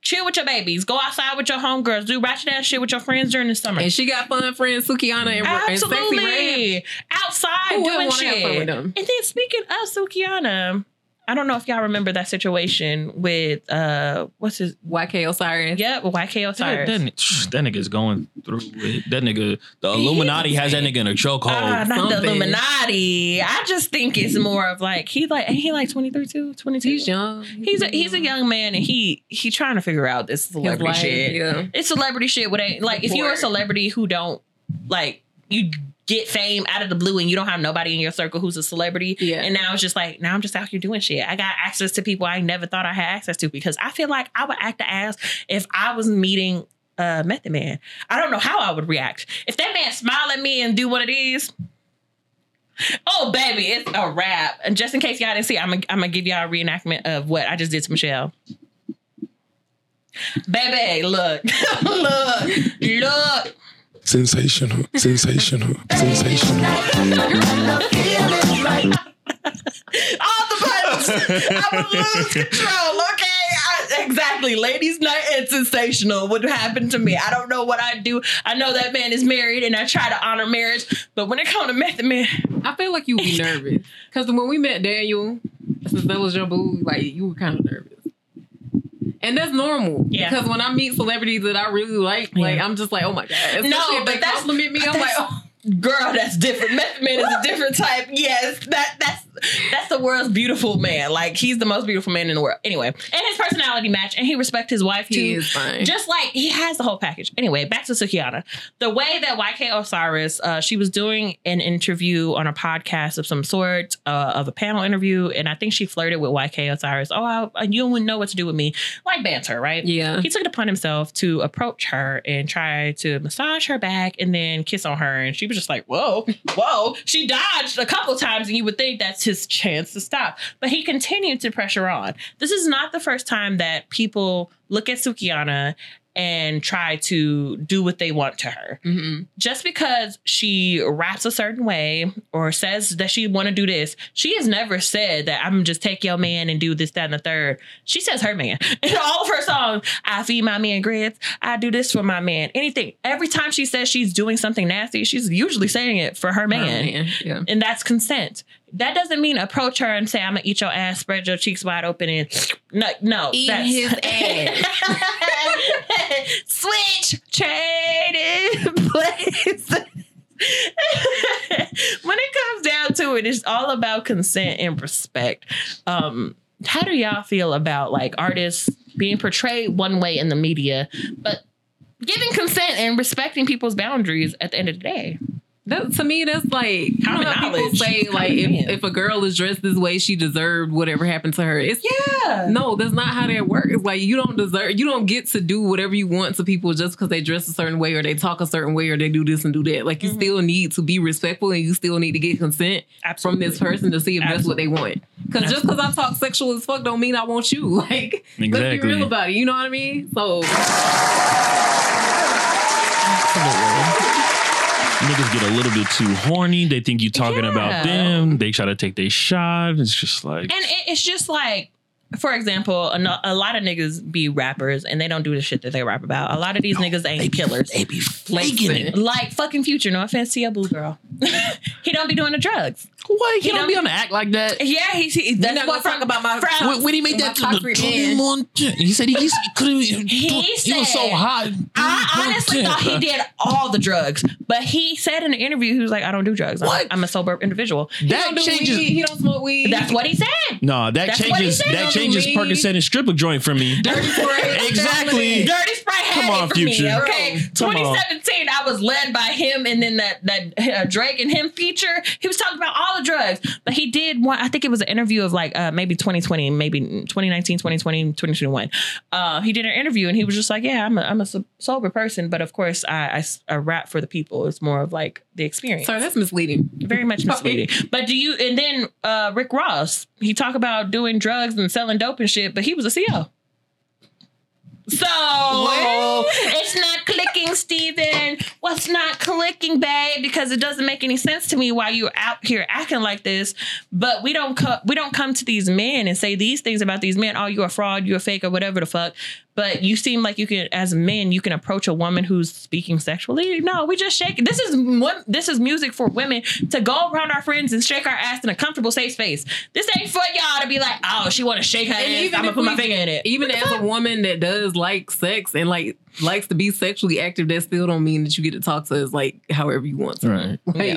Chill with your babies. Go outside with your homegirls. Do ratchet ass shit with your friends during the summer. and she got fun friends, Sukihana and, and Sexyy Red. Absolutely. Outside Who doing shit. fun with them? And then speaking of Sukihana, I don't know if y'all remember that situation with uh what's his YK Osiris. Yep, YK That, Osiris. that, ni- that nigga's going through it. That nigga, the Illuminati has that nigga in a chokehold. Ah, not the. Illuminati. I just think it's more of like he's like ain't he like 23 too? 22. He's young. He's a he's a young man and he he trying to figure out this His celebrity life, shit. Yeah. It's celebrity shit with a like if you're a celebrity who don't like you get fame out of the blue and you don't have nobody in your circle who's a celebrity. Yeah. And now it's just like now I'm just out here doing shit. I got access to people I never thought I had access to because I feel like I would act the ass if I was meeting uh Method Man. I don't know how I would react. If that man smile at me and do what it is. Oh baby, it's a wrap. And just in case y'all didn't see, I'm gonna I'm gonna give y'all a reenactment of what I just did to Michelle. Baby, look, *laughs* look, look. Sensational, sensational, sensational. All the buttons. I would lose control. Okay, I, exactly. Ladies' night and sensational would happen to me. I don't know what I do. I know that man is married, and I try to honor marriage. But when it comes to Method Man, I feel like you would be nervous. Because when we met Daniel, since that was your boo, like you were kind of nervous. And that's normal. Yeah. Because when I meet celebrities that I really like, like I'm just like, oh my God. Especially No, if but they that's- compliment me, I'm like, oh. girl, that's different. Method Man is a different type. Yes, that that's that's the world's beautiful man. Like he's the most beautiful man in the world. Anyway, and his personality match, and he respects his wife too. Just like he has the whole package. Anyway, back to Sukihana. The way that YK Osiris, uh, she was doing an interview on a podcast of some sort, uh, of a panel interview, and I think she flirted with YK Osiris. Oh, I, you wouldn't know what to do with me, like banter, right? yeah. He took it upon himself to approach her and try to massage her back and then kiss on her. And she was just like, whoa, whoa. She dodged a couple times, and you would think that's his chance to stop. But he continued to pressure on. This is not the first time that people look at Sukihana and try to do what they want to her hmm just because she raps a certain way or says that she want to do this, she has never said that I'm just take your man and do this, that, and the third. She says her man. *laughs* In all of her songs, I feed my man grits. I do this for my man. Anything. Every time she says she's doing something nasty, she's usually saying it for her man. Yeah. And that's consent. That doesn't mean approach her and say, I'm gonna eat your ass, spread your cheeks wide open, and no, no. Eat that's- his *laughs* Switch, trade *laughs* place. *laughs* when it comes down to it, it's all about consent and respect. Um, how do y'all feel about like artists being portrayed one way in the media, but giving consent and respecting people's boundaries at the end of the day? That, to me, that's like you know Common how people knowledge. say like if, man. if a girl is dressed this way, she deserved whatever happened to her. It's Yeah. no, that's not how that works. It's like you don't deserve, you don't get to do whatever you want to people just because they dress a certain way or they talk a certain way or they do this and do that. Like you Mhm. still need to be respectful and you still need to get consent from this person to see if that's what they want. Cause just because I talk sexual as fuck don't mean I want you. *laughs* Like, let's be real about it. You know what I mean? So Niggas get a little bit too horny. They think you talking Yeah. about them. They try to take their shot. It's just like And it, it's just like, for example, a, no- a lot of niggas be rappers and they don't do the shit that they rap about. A lot of these niggas ain't killers. they be faking it. Like fucking Future, no offense to your boo girl. *laughs* he don't be doing the drugs. What? He, He don't, don't- be on the act like that. Yeah, he's he, that's not what gonna talk about my- from- When, when he made that to toxic the man. 21 he said he, he couldn't. He, He he was so said- hot. I honestly thought he did all the drugs, but he said in the interview he was like, "I don't do drugs. I'm, I'm a sober individual." he That don't do changes. weed. He don't smoke weed. That's what he said. No, that That's changes. That changes weed. Percocet and stripper joint for me. dirty spray. *laughs* Exactly. Dirty Sprite Come on, Future. me. Okay, Come on. 2017, I was led by him, and then that that uh, Drake and him feature. He was talking about all drugs, but he did one. I think it was an interview of like uh, maybe 2020, maybe 2019, 2020, 2021. Uh, he did an interview, and he was just like, "Yeah, I'm a, I'm a sober person, but of course, I I rap for the people. It's more of like the experience." Sorry, that's misleading. very much misleading. But do you? And then uh, Rick Ross, he talked about doing drugs and selling dope and shit, but he was a CO. So it's not clicking, Steven. What's not clicking, babe? Because it doesn't make any sense to me why you're out here acting like this. But we don't co- we don't come to these men and say these things about these men. Oh, you're a fraud, you're a fake, or whatever the fuck. But you seem like you can, as men, you can approach a woman who's speaking sexually. No, we just shake. This is wo- this is music for women to go around our friends and shake our ass in a comfortable, safe space. This ain't for y'all to be like, oh, she want to shake her And ass. I'm gonna if put my finger in it. Even as a woman that does like sex and like likes to be sexually active, that still don't mean that you get to talk to us like however you want to. Right. Like, Yeah.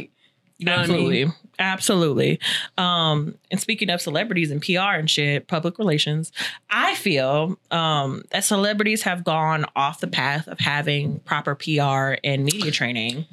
Know what I Absolutely. mean? Absolutely. Um, and speaking of celebrities and PR and shit, public relations, I feel um, that celebrities have gone off the path of having proper PR and media training.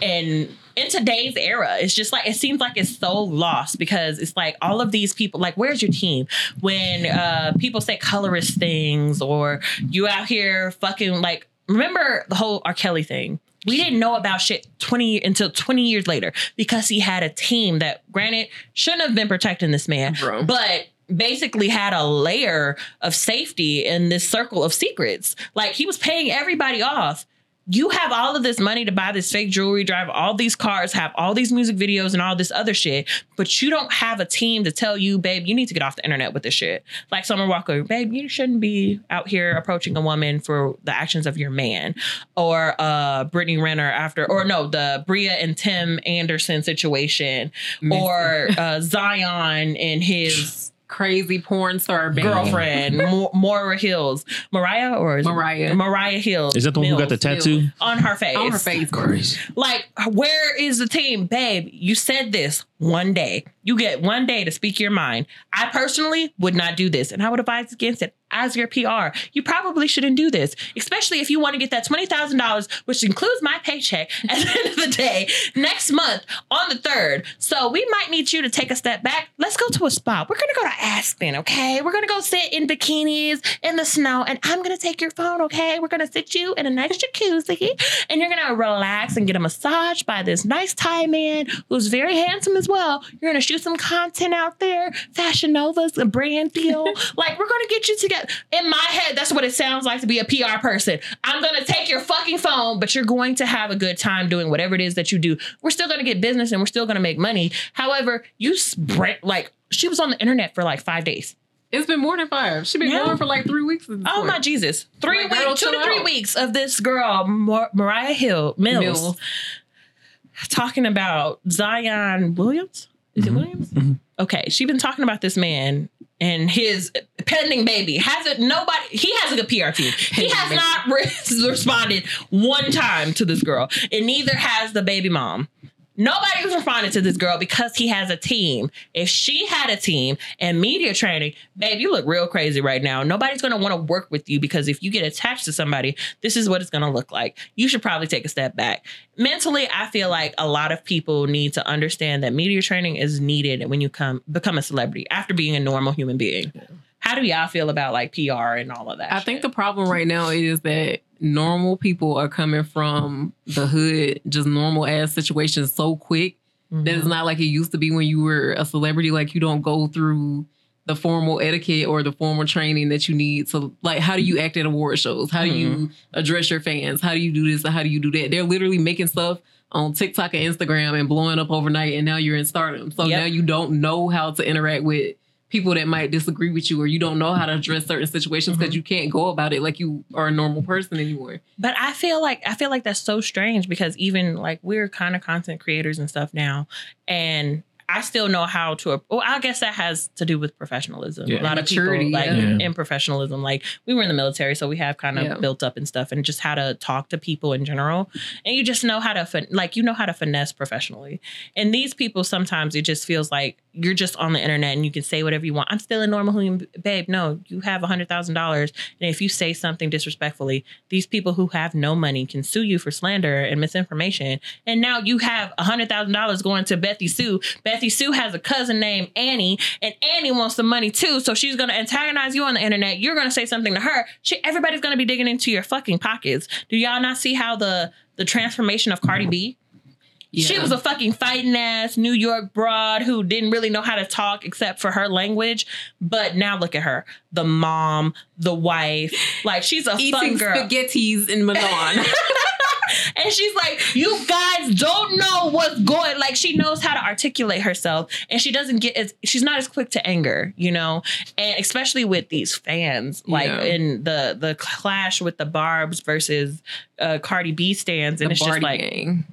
And in today's era, it's just like it seems like it's so lost because it's like all of these people, like, where's your team? When uh people say colorist things or you out here fucking like remember the whole R. Kelly thing? We didn't know about shit 20 until 20 years later because he had a team that granted shouldn't have been protecting this man, Bro. but basically had a layer of safety in this circle of secrets. Like he was paying everybody off. You have all of this money to buy this fake jewelry, drive all these cars, have all these music videos and all this other shit, but you don't have a team to tell you, babe, you need to get off the internet with this shit. Like Summer Walker, babe, you shouldn't be out here approaching a woman for the actions of your man. Or uh Brittany Renner after, or no, the Bria and Tim Anderson situation, or uh Zion and his Crazy porn star band. girlfriend, *laughs* Mo- Moira Hills, Mariah or is it- Mariah. Mariah Hills. Is that the one who got the Mills, tattoo? on her face? on her face. Crazy. Like, where is the team, babe? You said this one day. You get one day to speak your mind. I personally would not do this, and I would advise against it. As your PR, you probably shouldn't do this, especially if you want to get that twenty thousand dollars, which includes my paycheck *laughs* at the end of the day next month on the third. So we might need you to take a step back. Let's go to a spa. We're gonna go to Aspen, okay? We're gonna go sit in bikinis in the snow, and I'm gonna take your phone, okay? We're gonna sit you in a nice jacuzzi, and you're gonna relax and get a massage by this nice Thai man who's very handsome as well. You're gonna shoot some content out there, Fashion Nova's a brand deal. *laughs* like we're gonna get you together. In my head, that's what it sounds like to be a PR person. I'm gonna take your fucking phone, but you're going to have a good time doing whatever it is that you do. We're still gonna get business and we're still gonna make money. However, you spread like she was on the internet for like five days. It's been more than five. She's been Yeah. going for like three weeks. Oh point. my Jesus! Three Like, weeks, two to three out. weeks of this girl, Mar- Mariah Hill Mills, Mills. Talking about Zion Williams. Is it Mhm. Williams? Mhm. Okay, she's been talking about this man and his pending baby. Hasn't nobody? He has a good PR team. He has not re- *laughs* responded one time to this girl, and neither has the baby mom. Nobody was responding to this girl because he has a team. If she had a team and media training, babe, you look real crazy right now. Nobody's gonna want to work with you because if you get attached to somebody, this is what it's gonna look like. You should probably take a step back. Mentally, I feel like a lot of people need to understand that media training is needed when you come become a celebrity after being a normal human being. How do y'all feel about like PR and all of that? I think the problem right now is that normal people are coming from the hood, just normal ass situations so quick that it's mm-hmm. not like it used to be when you were a celebrity. Like you don't go through the formal etiquette or the formal training that you need to like how do you act at award shows? How do you mm-hmm. address your fans? How do you do this and how do you do that? They're literally making stuff on TikTok and Instagram and blowing up overnight and now you're in stardom. So Yep. now you don't know how to interact with people that might disagree with you or you don't know how to address certain situations because mm-hmm. you can't go about it like you are a normal person anymore. But I feel like I feel like that's so strange because even like we're kind of content creators and stuff now, and I still know how to. Well, I guess that has to do with professionalism. Yeah. A lot of people like yeah. Yeah. in professionalism, like we were in the military, so we have kind of Yeah. built up and stuff, and just how to talk to people in general, and you just know how to fin- like you know how to finesse professionally. And these people sometimes it just feels like you're just on the internet and you can say whatever you want. I'm still a normal human, babe. No, you have a hundred thousand dollars, and if you say something disrespectfully, these people who have no money can sue you for slander and misinformation. And now you have a hundred thousand dollars going to Bethy Sue. Bethy Sue has a cousin named Annie, and Annie wants the money too. So she's gonna antagonize you on the internet. You're gonna say something to her. She, everybody's gonna be digging into your fucking pockets. Do y'all not see how the the transformation of Cardi B? She was a fucking fighting ass New York broad who didn't really know how to talk except for her language. But now look at her. The mom, the wife. Like she's a fun eating girl. spaghettis in Milan. *laughs* *laughs* And she's like, you guys don't know what's going. Like she knows how to articulate herself, and she doesn't get as she's not as quick to anger, you know. And especially with these fans, like Yeah. in the the clash with the Barb's versus uh, Cardi B stands, and the it's just like gang.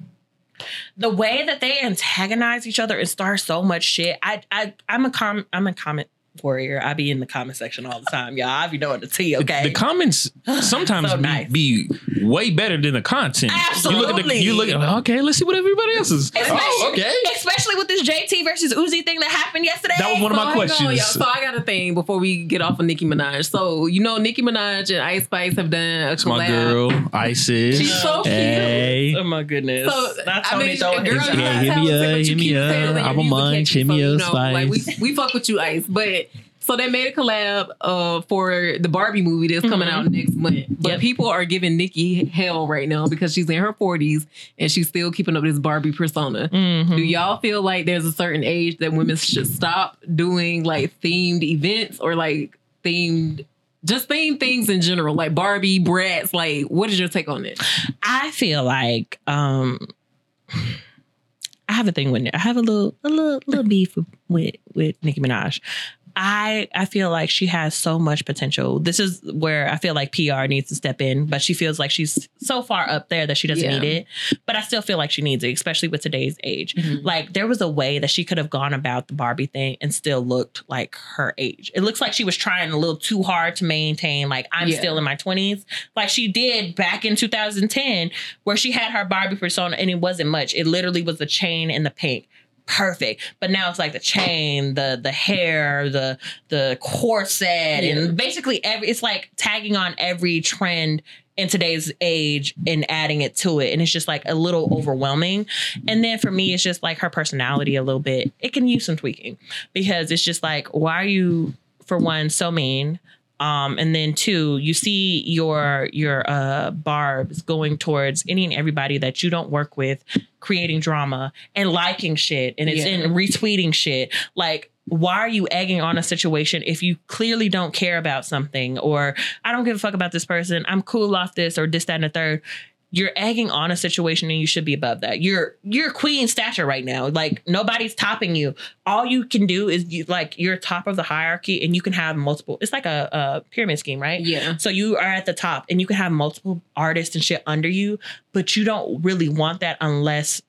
the way that they antagonize each other and start so much shit. I I I'm a com I'm a comment warrior. I be in the comment section all the time, y'all. I be knowing the tea, okay? The comments *sighs* sometimes So be, nice. be way better than the content. You look at the, Absolutely. you look at okay, let's see what everybody else is. Especially- Oh, okay. Especially with this JT versus Uzi thing that happened yesterday. That was one of So my hang on, questions. y'all. So I got a thing before we get off of Nicki Minaj. So you know Nicki Minaj and Ice Spice have done a collab. my girl, Isis. She's so cute. Hey. Oh my goodness. So That's I Tony mean, throwing girl, his you shot. Yeah, gotta hit tell me us, like, up, what hit me keep up. saying, like, your I'm a music mind, catchy, shimmy so, up, know, Like we, Spice. we fuck with you, Ice. But so they made a collab uh, for the Barbie movie that's coming Mhm. out next month. But Yep. people are giving Nicki hell right now because she's in her 40s and she's still keeping up this Barbie persona. Mhm. Do y'all feel like there's a certain age that women should stop doing like themed events or like themed just themed things in general, like Barbie, Bratz? Like, what is your take on it? I feel like um I have a thing with I have a little a little little beef with with, with Nicki Minaj. I I feel like she has so much potential. This is where I feel like PR needs to step in, but she feels like she's so far up there that she doesn't Yeah. need it. But I still feel like she needs it, especially with today's age. Mhm. Like there was a way that she could have gone about the Barbie thing and still looked like her age. It looks like she was trying a little too hard to maintain like I'm Yeah. still in my 20s, like she did back in 2010 where she had her Barbie persona and it wasn't much. It literally was the chain and the pink. Perfect. But now it's like the chain, the the hair, the the corset, and basically every it's like tagging on every trend in today's age and adding it to it. And it's just like a little overwhelming. And then for me, it's just like her personality a little bit. It can use some tweaking because it's just like, why are you, for one, so mean? Um, and then two, you see your your uh barbs going towards any and everybody that you don't work with, creating drama and liking shit, and it's Yeah. in retweeting shit. Like, why are you egging on a situation if you clearly don't care about something, or I don't give a fuck about this person, I'm cool off this, or this, that, and the third. You're egging on a situation and you should be above that. You're you're queen stature right now. Like nobody's topping you all you can do is you, like you're top of the hierarchy and you can have multiple it's like a, a pyramid scheme right Yeah. so you are at the top and you can have multiple artists and shit under you but you don't really want that unless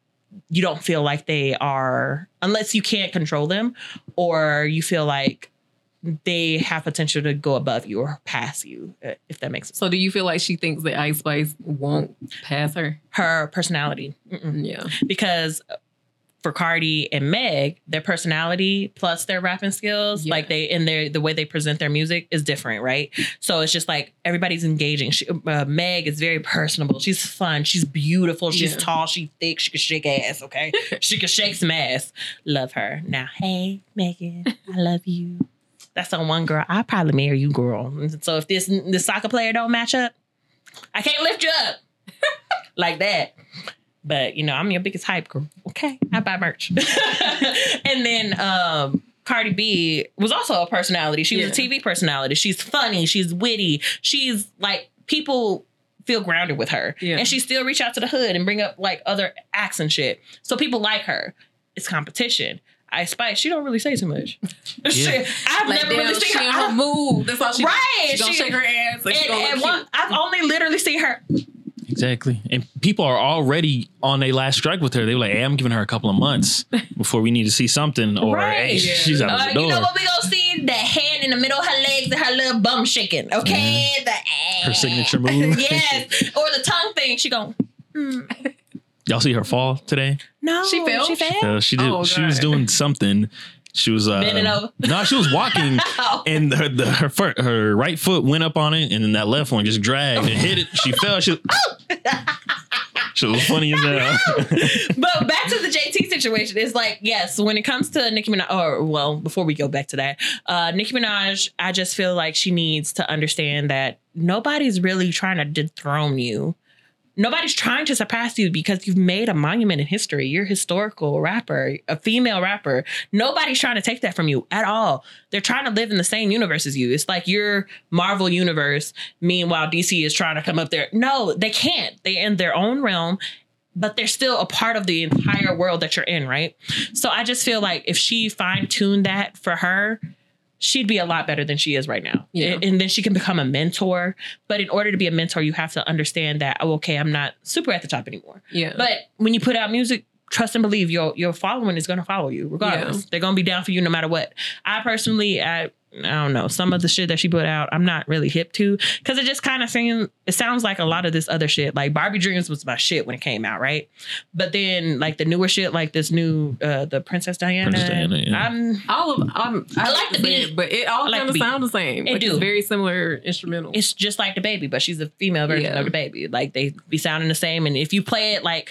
you don't feel like they are unless you can't control them or you feel like they have potential to go above you or pass you uh, if that makes sense So do you feel like she thinks that Ice Spice won't pass her? her personality Mm-mm. Yeah. because for Cardi and Meg, their personality plus their rapping skills, Yeah. like they and their the way they present their music is different, right? So it's just like everybody's engaging. She, uh, Meg is very personable. She's fun. She's beautiful. She's Yeah. tall. She's thick. She can shake ass. Okay, *laughs* she can shake some ass. Love her. Now, hey Megan, I love you. That's on one girl. I'll probably marry you, girl. So if this the soccer player don't match up, I can't lift you up *laughs* like that. But you know, I'm your biggest hype girl. Okay, I buy merch. *laughs* and then um Cardi B was also a personality. She was a TV personality. She's funny. She's witty. She's like people feel grounded with her, Yeah. and she still reach out to the hood and bring up like other acts and shit. So people like her. It's competition. Ice Spice, she don't really say too much. *laughs* Shit, I've Like never really seen in her. her mood. That's all she Right, She gonna she- shake her ass. Like and, and one. I've only literally seen her. Exactly. And people are already on a last strike with her. They were like, hey, I'm giving her a couple of months before we need to see something. Or Right. hey, she's out Uh, the door. you know what we gonna see? The hand in the middle of her legs and her little bum shaking. Okay, the ass. Her signature *laughs* move. yes, or the tongue thing. She going. Y'all see her fall today? No, She fell? She fell. Uh, she did. Oh, she was doing something. She was uh, Bending over. *laughs* No, she was walking, *laughs* and her the, her foot, her right foot went up on it, and then that left one just dragged and hit it. She fell. She, *laughs* she was funny as hell. but back to the JT situation, it's like yes, when it comes to Nicki Minaj, or well, before we go back to that, uh, Nicki Minaj, I just feel like she needs to understand that nobody's really trying to dethrone you. Nobody's trying to surpass you because you've made a monument in history. You're a historical rapper, a female rapper. Nobody's trying to take that from you at all. They're trying to live in the same universe as you. It's like your Marvel universe. Meanwhile, DC is trying to come up there. No, they can't. They're in their own realm but they're still a part of the entire world that you're in, right? So I just feel like if she fine tuned that for her, she'd be a lot better than she is right now. Yeah. And, and then she can become a mentor. But in order to be a mentor, you have to understand that, oh, okay, I'm not super at the top anymore. Yeah. But when you put out music, trust and believe your your following is going to follow you regardless. Yeah. They're going to be down for you no matter what. I personally, I I don't know some of the shit that she put out. I'm not really hip to because it just kind of seems it sounds like a lot of this other shit. Like Barbie Dreams was my shit when it came out, right? But then like the newer shit, like this new uh the Princess Diana. Princess Diana, yeah. I'm all of I'm, I like the beat. but it all like kind of beat. sound the same. It like, do. Very similar instrumental. it's just like the baby, but she's a female version Yeah. of the baby. Like they be sounding the same, and if you play it like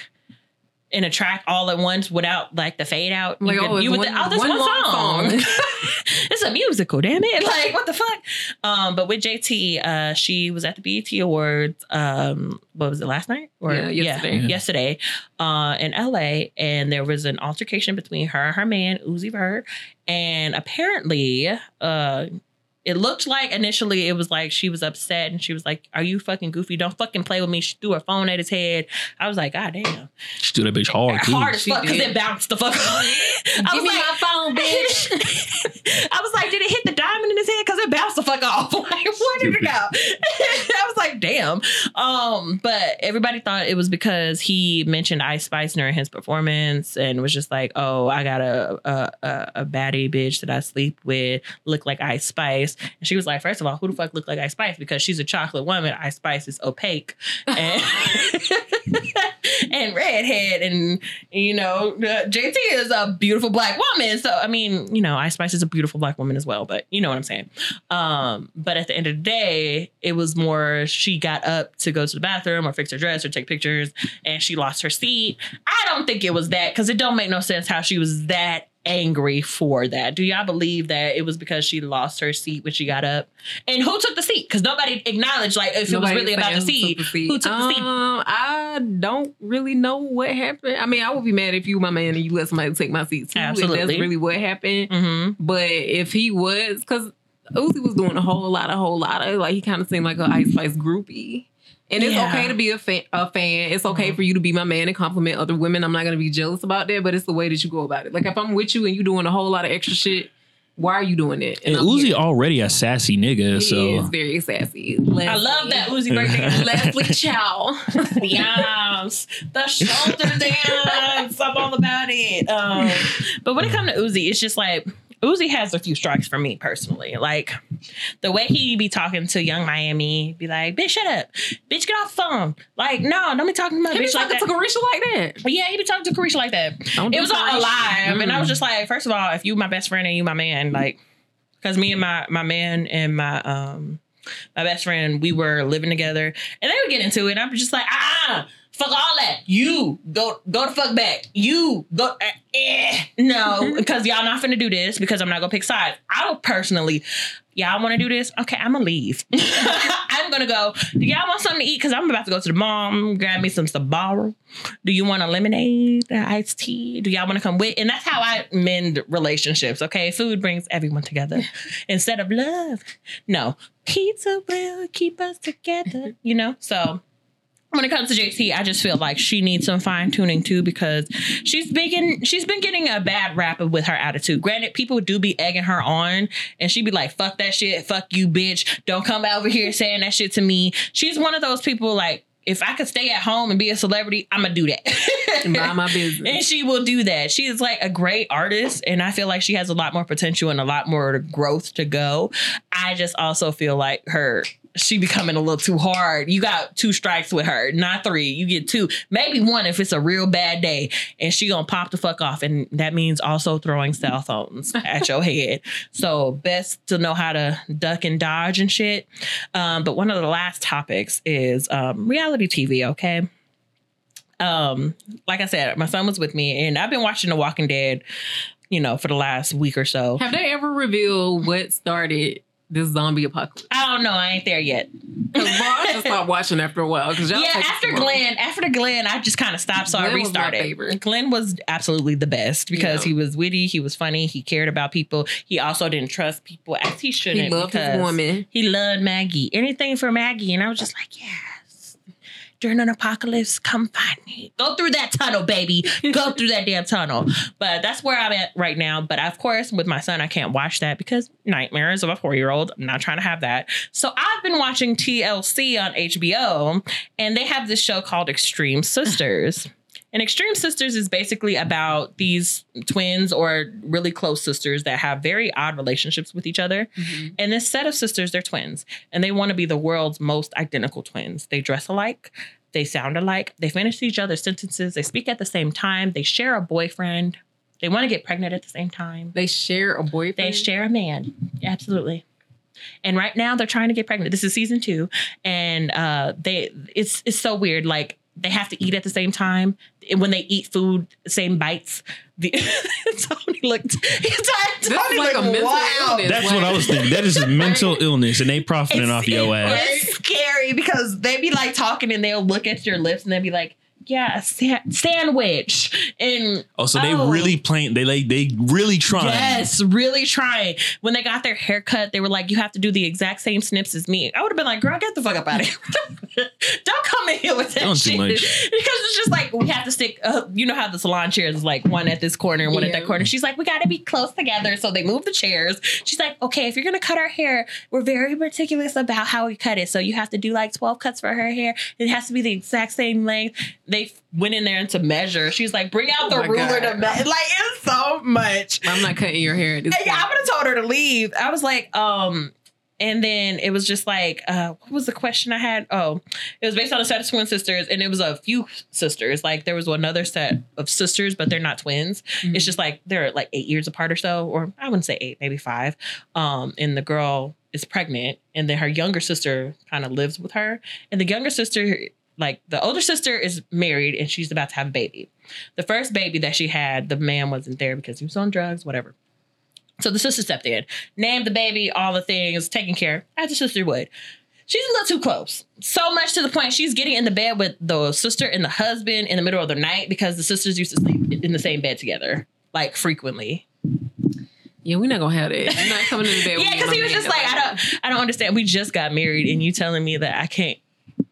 in a track all at once without like the fade out, you Like, could- oh, it's you would one- think, oh, this one one, song. song. *laughs* *laughs* it's a musical, damn it! Like what the fuck? Um, but with JT, uh, she was at the BET Awards. Um, what was it last night or Yeah, yesterday. Yeah. yesterday, uh, in LA, and there was an altercation between her and her man Uzi Vert, and apparently, uh. It looked like initially it was like she was upset and she was like, Are you fucking goofy? Don't fucking play with me. She threw her phone at his head. I was like, God damn. She threw that bitch hard too. Hard as She fuck because it bounced the fuck off. I Give was me like, my phone, *laughs* bitch. I was like, did it hit the diamond in his head? Because it bounced the fuck off. *laughs* Like, where did it go? *laughs* I was like, damn. Um, but everybody thought it was because he mentioned Ice Spice during his performance and was just like, oh, I got a a, a, a baddie bitch that I sleep with, look like Ice Spice. And she was like, first of all, who the fuck look like Ice Spice? Because she's a chocolate woman. Ice Spice is opaque. And *laughs* and redhead and you know JT is a beautiful black woman so I mean you know Ice Spice is a beautiful black woman as well but you know what I'm saying um but at the end of the day it was more she got up to go to the bathroom or fix her dress or take pictures and she lost her seat I don't think it was that because it don't make no sense how she was that angry for that do y'all believe that it was because she lost her seat when she got up and who took the seat because nobody acknowledged like if it was really about the seat Who took the seat? who took the seat Um, I don't really know what happened. I mean, I would be mad if you my man and you let somebody take my seat too. If Absolutely. that's really what happened. mm-hmm. But if he was, because Uzi was doing a whole lot, a whole lot of like he kind of seemed like an Ice Spice groupie. And it's Yeah. okay to be a, fan, a fan. It's okay Mhm. for you to be my man and compliment other women. I'm not gonna be jealous about that, but it's the way that you go about it. Like if I'm with you and you doing a whole lot of extra shit, why are you doing it? And I'm Uzi here. already a sassy nigga, He is very sassy. I love that Uzi birthday. *laughs* Leslie Chow. *laughs* Yes, the shoulder *laughs* dance. I'm all about it. Um, but when it comes to Uzi, it's just like Uzi has a few strikes for me personally. Like the way he be talking to Yung Miami, be like, "Bitch, shut up, bitch, get off the phone." Like, no, don't be talking to my He be bitch like that. to Caresha like that. But yeah, he be talking to Caresha like that. Don't It was all alive, and I was Mm. just like, first of all, if you my best friend and you my man, like, because me and my my man and my um my best friend, we were living together, and they would get into it. I'm just like, ah, fuck all that. You go go the fuck back. You go. Uh, eh. No, *laughs* because y'all not finna do this because I'm not gonna pick sides. I would personally. Y'all want to do this? Okay, I'm gonna leave. *laughs* I'm gonna go. Do y'all want something to eat? Because I'm about to go to the mall, grab me some Sbarro. Do you want a lemonade, the iced tea? Do y'all want to come with? And that's how I mend relationships. Okay, food brings everyone together *laughs* instead of love. No, pizza will keep us together. You know, so when it comes to JT, I just feel like she needs some fine tuning too because she's been she's been getting a bad rap with her attitude. Granted, people do be egging her on, and she be like, "Fuck that shit, fuck you, bitch! Don't come over here saying that shit to me." She's one of those people like. If I could stay at home and be a celebrity, I'm gonna do that. Mind my business. *laughs* and she will do that. She is like a great artist, and I feel like she has a lot more potential and a lot more growth to go. I just also feel like her she becoming a little too hard. You got two strikes with her, not three. You get two, maybe one if it's a real bad day, and she gonna pop the fuck off, and that means also throwing cell phones *laughs* at your head. So best to know how to duck and dodge and shit. Um, but one of the last topics is um, reality TV. Okay. Um, like I said, my son was with me, and I've been watching The Walking Dead. You know, for the last week or so. Have they ever revealed what started this zombie apocalypse? I don't know. I ain't there yet. Because I just stopped watching after a while. Because yeah, after Glenn, after Glenn, I just kind of stopped, so I Glenn was my restarted. favorite. Glenn was absolutely the best because Yeah. he was witty, he was funny, he cared about people. He also didn't trust people as he shouldn't. he loved his woman. He loved Maggie. Anything for Maggie, and I was just like, yes. During an apocalypse, come find me. Go through that tunnel, baby. Go *laughs* through that damn tunnel. But that's where I'm at right now. But of course, with my son, I can't watch that because nightmares of a four year old. I'm not trying to have that. So I've been watching TLC on HBO, and they have this show called Extreme Sisters. And Extreme Sisters is basically about these twins or really close sisters that have very odd relationships with each other. And this set of sisters, they're twins, and they want to be the world's most identical twins. They dress alike, they sound alike, they finish each other's sentences, they speak at the same time, they share a boyfriend, they want to get pregnant at the same time. They share a boyfriend. They share a man. Absolutely. And right now they're trying to get pregnant. This is season two. And uh they it's it's so weird. Like they have to eat at the same time. And when they eat food, same bites. The *laughs* Tony looked Tony This is like a looked mental wild. illness. That's what I was thinking. That is a mental illness, and they profiting It's- off your ass. It's scary because they be like talking and they'll look at your lips and they'll be like, yeah, a sa- sandwich. And Oh, so they Oh. really playing. They like they really trying. Yes, really trying. When they got their haircut, they were like, "You have to do the exact same snips as me." I would have been like, "Girl, get the fuck up out of here! *laughs* Don't come in here with that Don't do shit." much. Because it's just like we have to stick. Uh, you know how the salon chairs is like one at this corner and one at that corner. She's like, "We got to be close together." So they move the chairs. She's like, "Okay, if you're gonna cut our hair, we're very meticulous about how we cut it. So you have to do like 12 cuts for her hair. It has to be the exact same length." They went in there to measure. She's like, "Bring out Oh the my ruler God. to measure." *laughs* Like it's so much. I'm not cutting your hair. at This Yeah, I point. would have told her to leave. I was like, um, and then it was just like, uh, what was the question I had? Oh, it was based on a set of twin sisters, and it was a few sisters. Like there was another set of sisters, but they're not twins. Mhm. It's just like they're like eight years apart or so, or I wouldn't say eight, maybe five. Um, and the girl is pregnant, and then her younger sister kind of lives with her, and the younger sister. Like the older sister is married and she's about to have a baby. The first baby that she had, the man wasn't there because he was on drugs, whatever. So the sister stepped in, named the baby, all the things, taking care as a sister would. She's a little too close. So much to the point she's getting in the bed with the sister and the husband in the middle of the night because the sisters used to sleep in the same bed together, like frequently. Yeah, we're not gonna have that. You're not coming in the bed. *laughs* Yeah, because he was just like, I don't, I don't understand. We just got married, and you telling me that I can't.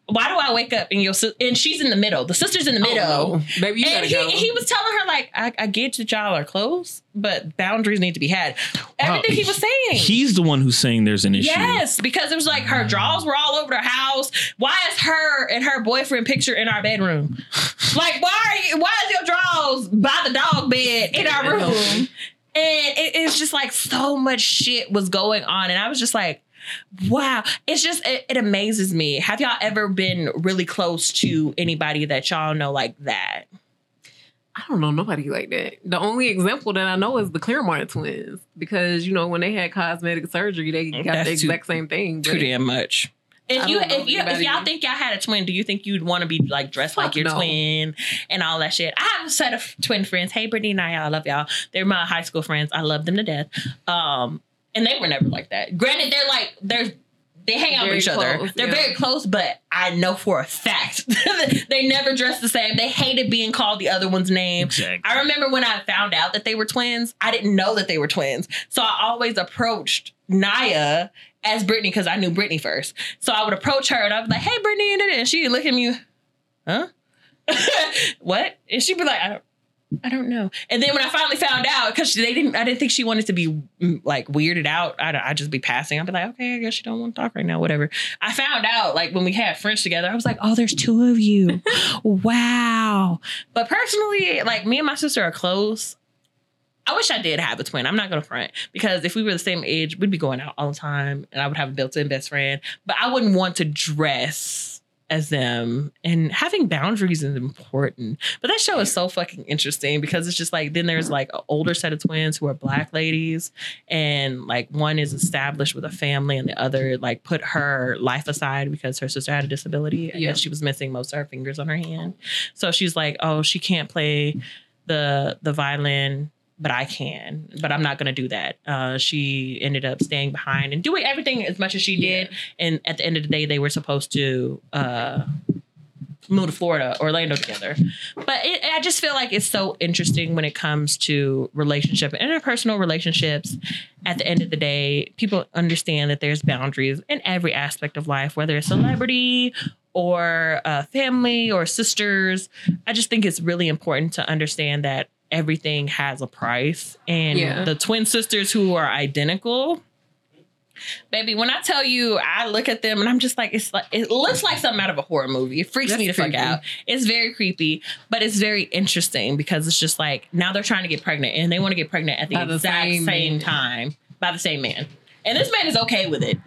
Why do I wake up and your sis- and she's in the middle? The sister's in the Oh, middle. no. Baby, you and gotta he, go. he was telling her like, I, I get that y'all are close, but boundaries need to be had. Everything he was saying. He's the one who's saying there's an issue. Yes, because it was like her drawers were all over the house. Why is her and her boyfriend picture in our bedroom? *laughs* like, why are you, why is your drawers by the dog bed in our room? And it, it's just like so much shit was going on, and I was just like, wow. It's just it, it amazes me. Have y'all ever been really close to anybody that y'all know like that? I don't know nobody like that. The only example that I know is the Clermont twins because you know when they had cosmetic surgery, they got That's the too- exact same thing. Too damn much. If you if you if y'all think y'all had a twin, do you think you'd want to be like dressed like your no. twin and all that shit? I have a set of twin friends. Hey, Brittany and I, I love y'all. They're my high school friends. I love them to death. Um, and they were never like that. Granted, they're like they're they hang out with Very each other. They're yeah. very close, but I know for a fact *laughs* they never dress the same. They hated being called the other one's name. Exactly. I remember when I found out that they were twins, I didn't know that they were twins. So I always approached Naya as Brittany because I knew Brittany first. So I would approach her and I was like, hey, Brittany, and she'd look at me, huh? *laughs* what? And she'd be like, I don't. I don't know. And then when I finally found out, because they didn't, I didn't think she wanted to be mm, like weirded out. I'd, I'd just be passing. I'd be like, okay, I guess you don't want to talk right now, whatever. I found out like when we had French together, I was like, oh, there's two of you. *laughs* wow. But personally, like me and my sister are close. I wish I did have a twin. I'm not gonna front because if we were the same age, we'd be going out all the time, and I would have a built-in best friend. But I wouldn't want to dress as them, and having boundaries is important. But that show is so fucking interesting because it's just like then there's like an older set of twins who are black ladies, and like one is established with a family, and the other like put her life aside because her sister had a disability. I Yeah. guess she was missing most of her fingers on her hand, so she's like, oh, she can't play the the violin but I can. But I'm not gonna do that. Uh, she ended up staying behind and doing everything as much as she did. And at the end of the day, they were supposed to uh, move to Florida, Orlando together. But it, I just feel like it's so interesting when it comes to relationship and interpersonal relationships. At the end of the day, people understand that there's boundaries in every aspect of life, whether it's celebrity or uh, family or sisters. I just think it's really important to understand that everything has a price. And Yeah. the twin sisters who are identical, baby, when I tell you, I look at them and I'm just like, it's like it looks like something out of a horror movie. It freaks That's me the fuck out. It's very creepy, but it's very interesting because it's just like now they're trying to get pregnant and they want to get pregnant at the By the exact same same, time by the same man. And this man is okay with it.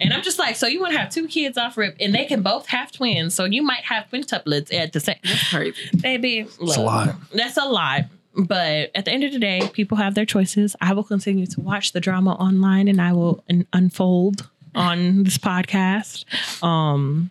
And I'm just like, so you want to have two kids off rip, and they can both have twins, so you might have quintuplets at the same. That's crazy. Baby, It's a lot. That's a lot. But at the end of the day, people have their choices. I will continue to watch the drama online, and I will un- unfold on this podcast. Um,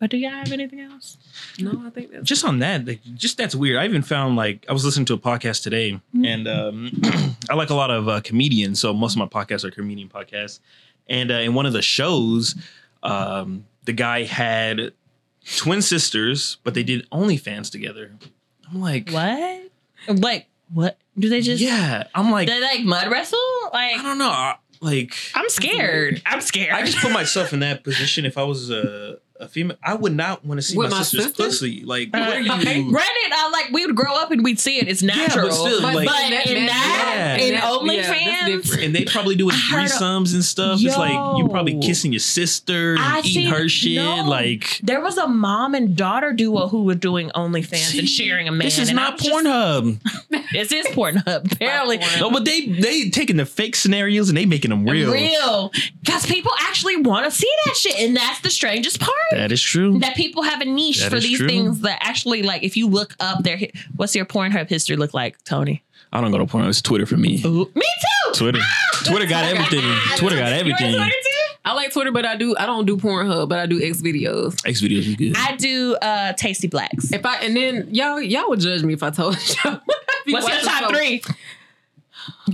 but do y'all have anything else? No, I think that's just on that, like, just that's weird. I even found like I was listening to a podcast today, and um, *clears throat* I like a lot of uh, comedians, so most of my podcasts are comedian podcasts. And uh, in one of the shows, um, the guy had twin sisters, but they did OnlyFans together. I'm like, What? Like what? Do they just? yeah. I'm like, They like mud wrestle? Like I don't know. I- Like, I'm scared. I'm scared. I just put myself in that position. If I was a, a female, I would not want to see With my, my sister's sister? pussy. Like, Uh, what are you? Granted, I like we would grow up and we'd see it. It's Yeah, but natural. still, but, like- in That- that, that- yeah, that's OnlyFans, different. and they probably doing I heard a- threesomes and stuff. It's like you're probably kissing your sister, and I eating see- her shit. no. Like there was a mom and daughter duo who were doing OnlyFans and sharing a man. This is and not I'm just- Pornhub. *laughs* This is Pornhub. Apparently, Pornhub. no, but they they taking the fake scenarios and they making them real. real because people actually want to see that shit, and that's the strangest part. That is true. that people have a niche That for these true. things that actually like if you look up their what's your Pornhub history look like, Tony? I don't go to Pornhub. It's Twitter for me. Me too. *laughs* Twitter. *laughs* Twitter got everything. Twitter got You everything. Twitter too? I like Twitter, but I do I don't do Pornhub, but I do X videos. X videos is good. I do uh Tasty Blacks. If I and then y'all y'all would judge me if I told *laughs* y'all. What's your top three?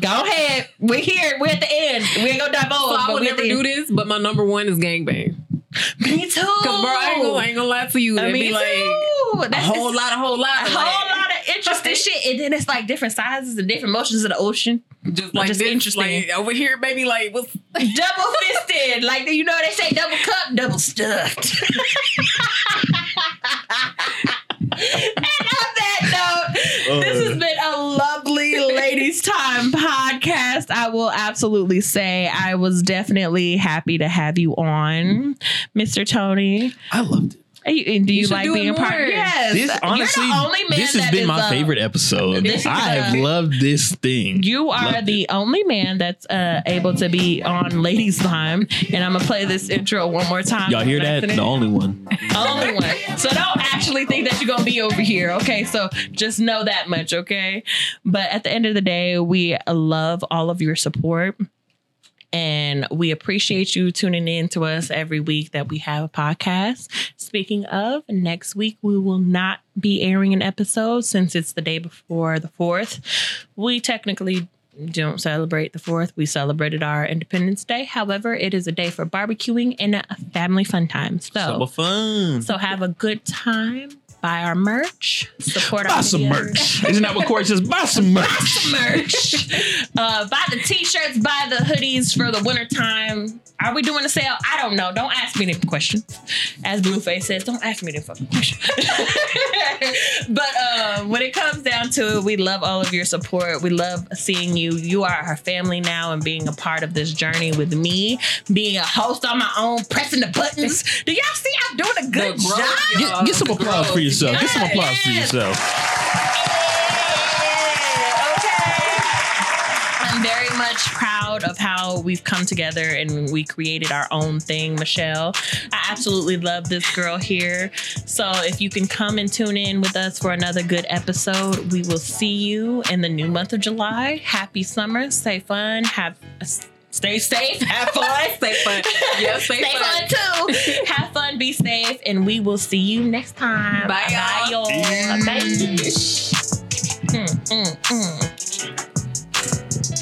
Go ahead. We're here. We're at the end. We ain't gonna divulge. So I would never the do end. this, but my number one is gangbang. *laughs* Me too. Cause bro, I ain't gonna, I ain't gonna lie to you. Uh, It'd me like too. a That's whole lot, a whole lot, a of whole like, lot of interesting shit, and then it's like different sizes and different motions of the ocean. just like just this, interesting. Like, over here, baby, like what's *laughs* double fisted. Like you know they say double cup, double stuffed. *laughs* and on that note, this has oh. been a lovely ladies' time podcast. I will absolutely say I was definitely happy to have you on, Mr. Tony. I loved it. Are you- and do you, should like do being a part? more. Yes. This honestly, You're the only man this has been my favorite episode. this I have loved this thing. You are Loved the it. only man that's uh, able to be on Ladies Time, and I'm gonna play this intro one more time. Y'all hear that? The only one. only one. So don't actually think that you're gonna be over here, okay? So just know that much, okay? But at the end of the day, we love all of your support. And we appreciate you tuning in to us every week that we have a podcast. Speaking of, next week we will not be airing an episode since it's the day before the 4th. We technically don't celebrate the 4th. We celebrated our Independence Day. However, it is a day for barbecuing and a family fun time. Summer So, fun. so have a good time. Buy our merch. Support our buy some videos. merch. Isn't that what Corey says? Buy *laughs* some merch. merch. Uh, buy the t-shirts, buy the hoodies for the wintertime. Are we doing a sale? I don't know. Don't ask me them questions. As Blueface says, don't ask me them fucking questions. *laughs* but uh, when it comes down to it, we love all of your support. We love seeing you. You are our family now and being a part of this journey with me, being a host on my own, pressing the buttons. Do y'all see I'm doing a good growth, job? Get, get some applause for yourself. Get some applause for yourself. I'm very much proud of how we've come together and we created our own thing, Michelle. I absolutely love this girl here. So if you can come and tune in with us for another good episode, we will see you in the new month of July. Happy summer, stay fun, have stay safe, have fun. *laughs* Stay fun. Yeah, stay, Stay fun too. *laughs* Have fun, be safe, and we will see you next time. Bye, y'all. Bye, y'all. Bye. Mm, mm, mm.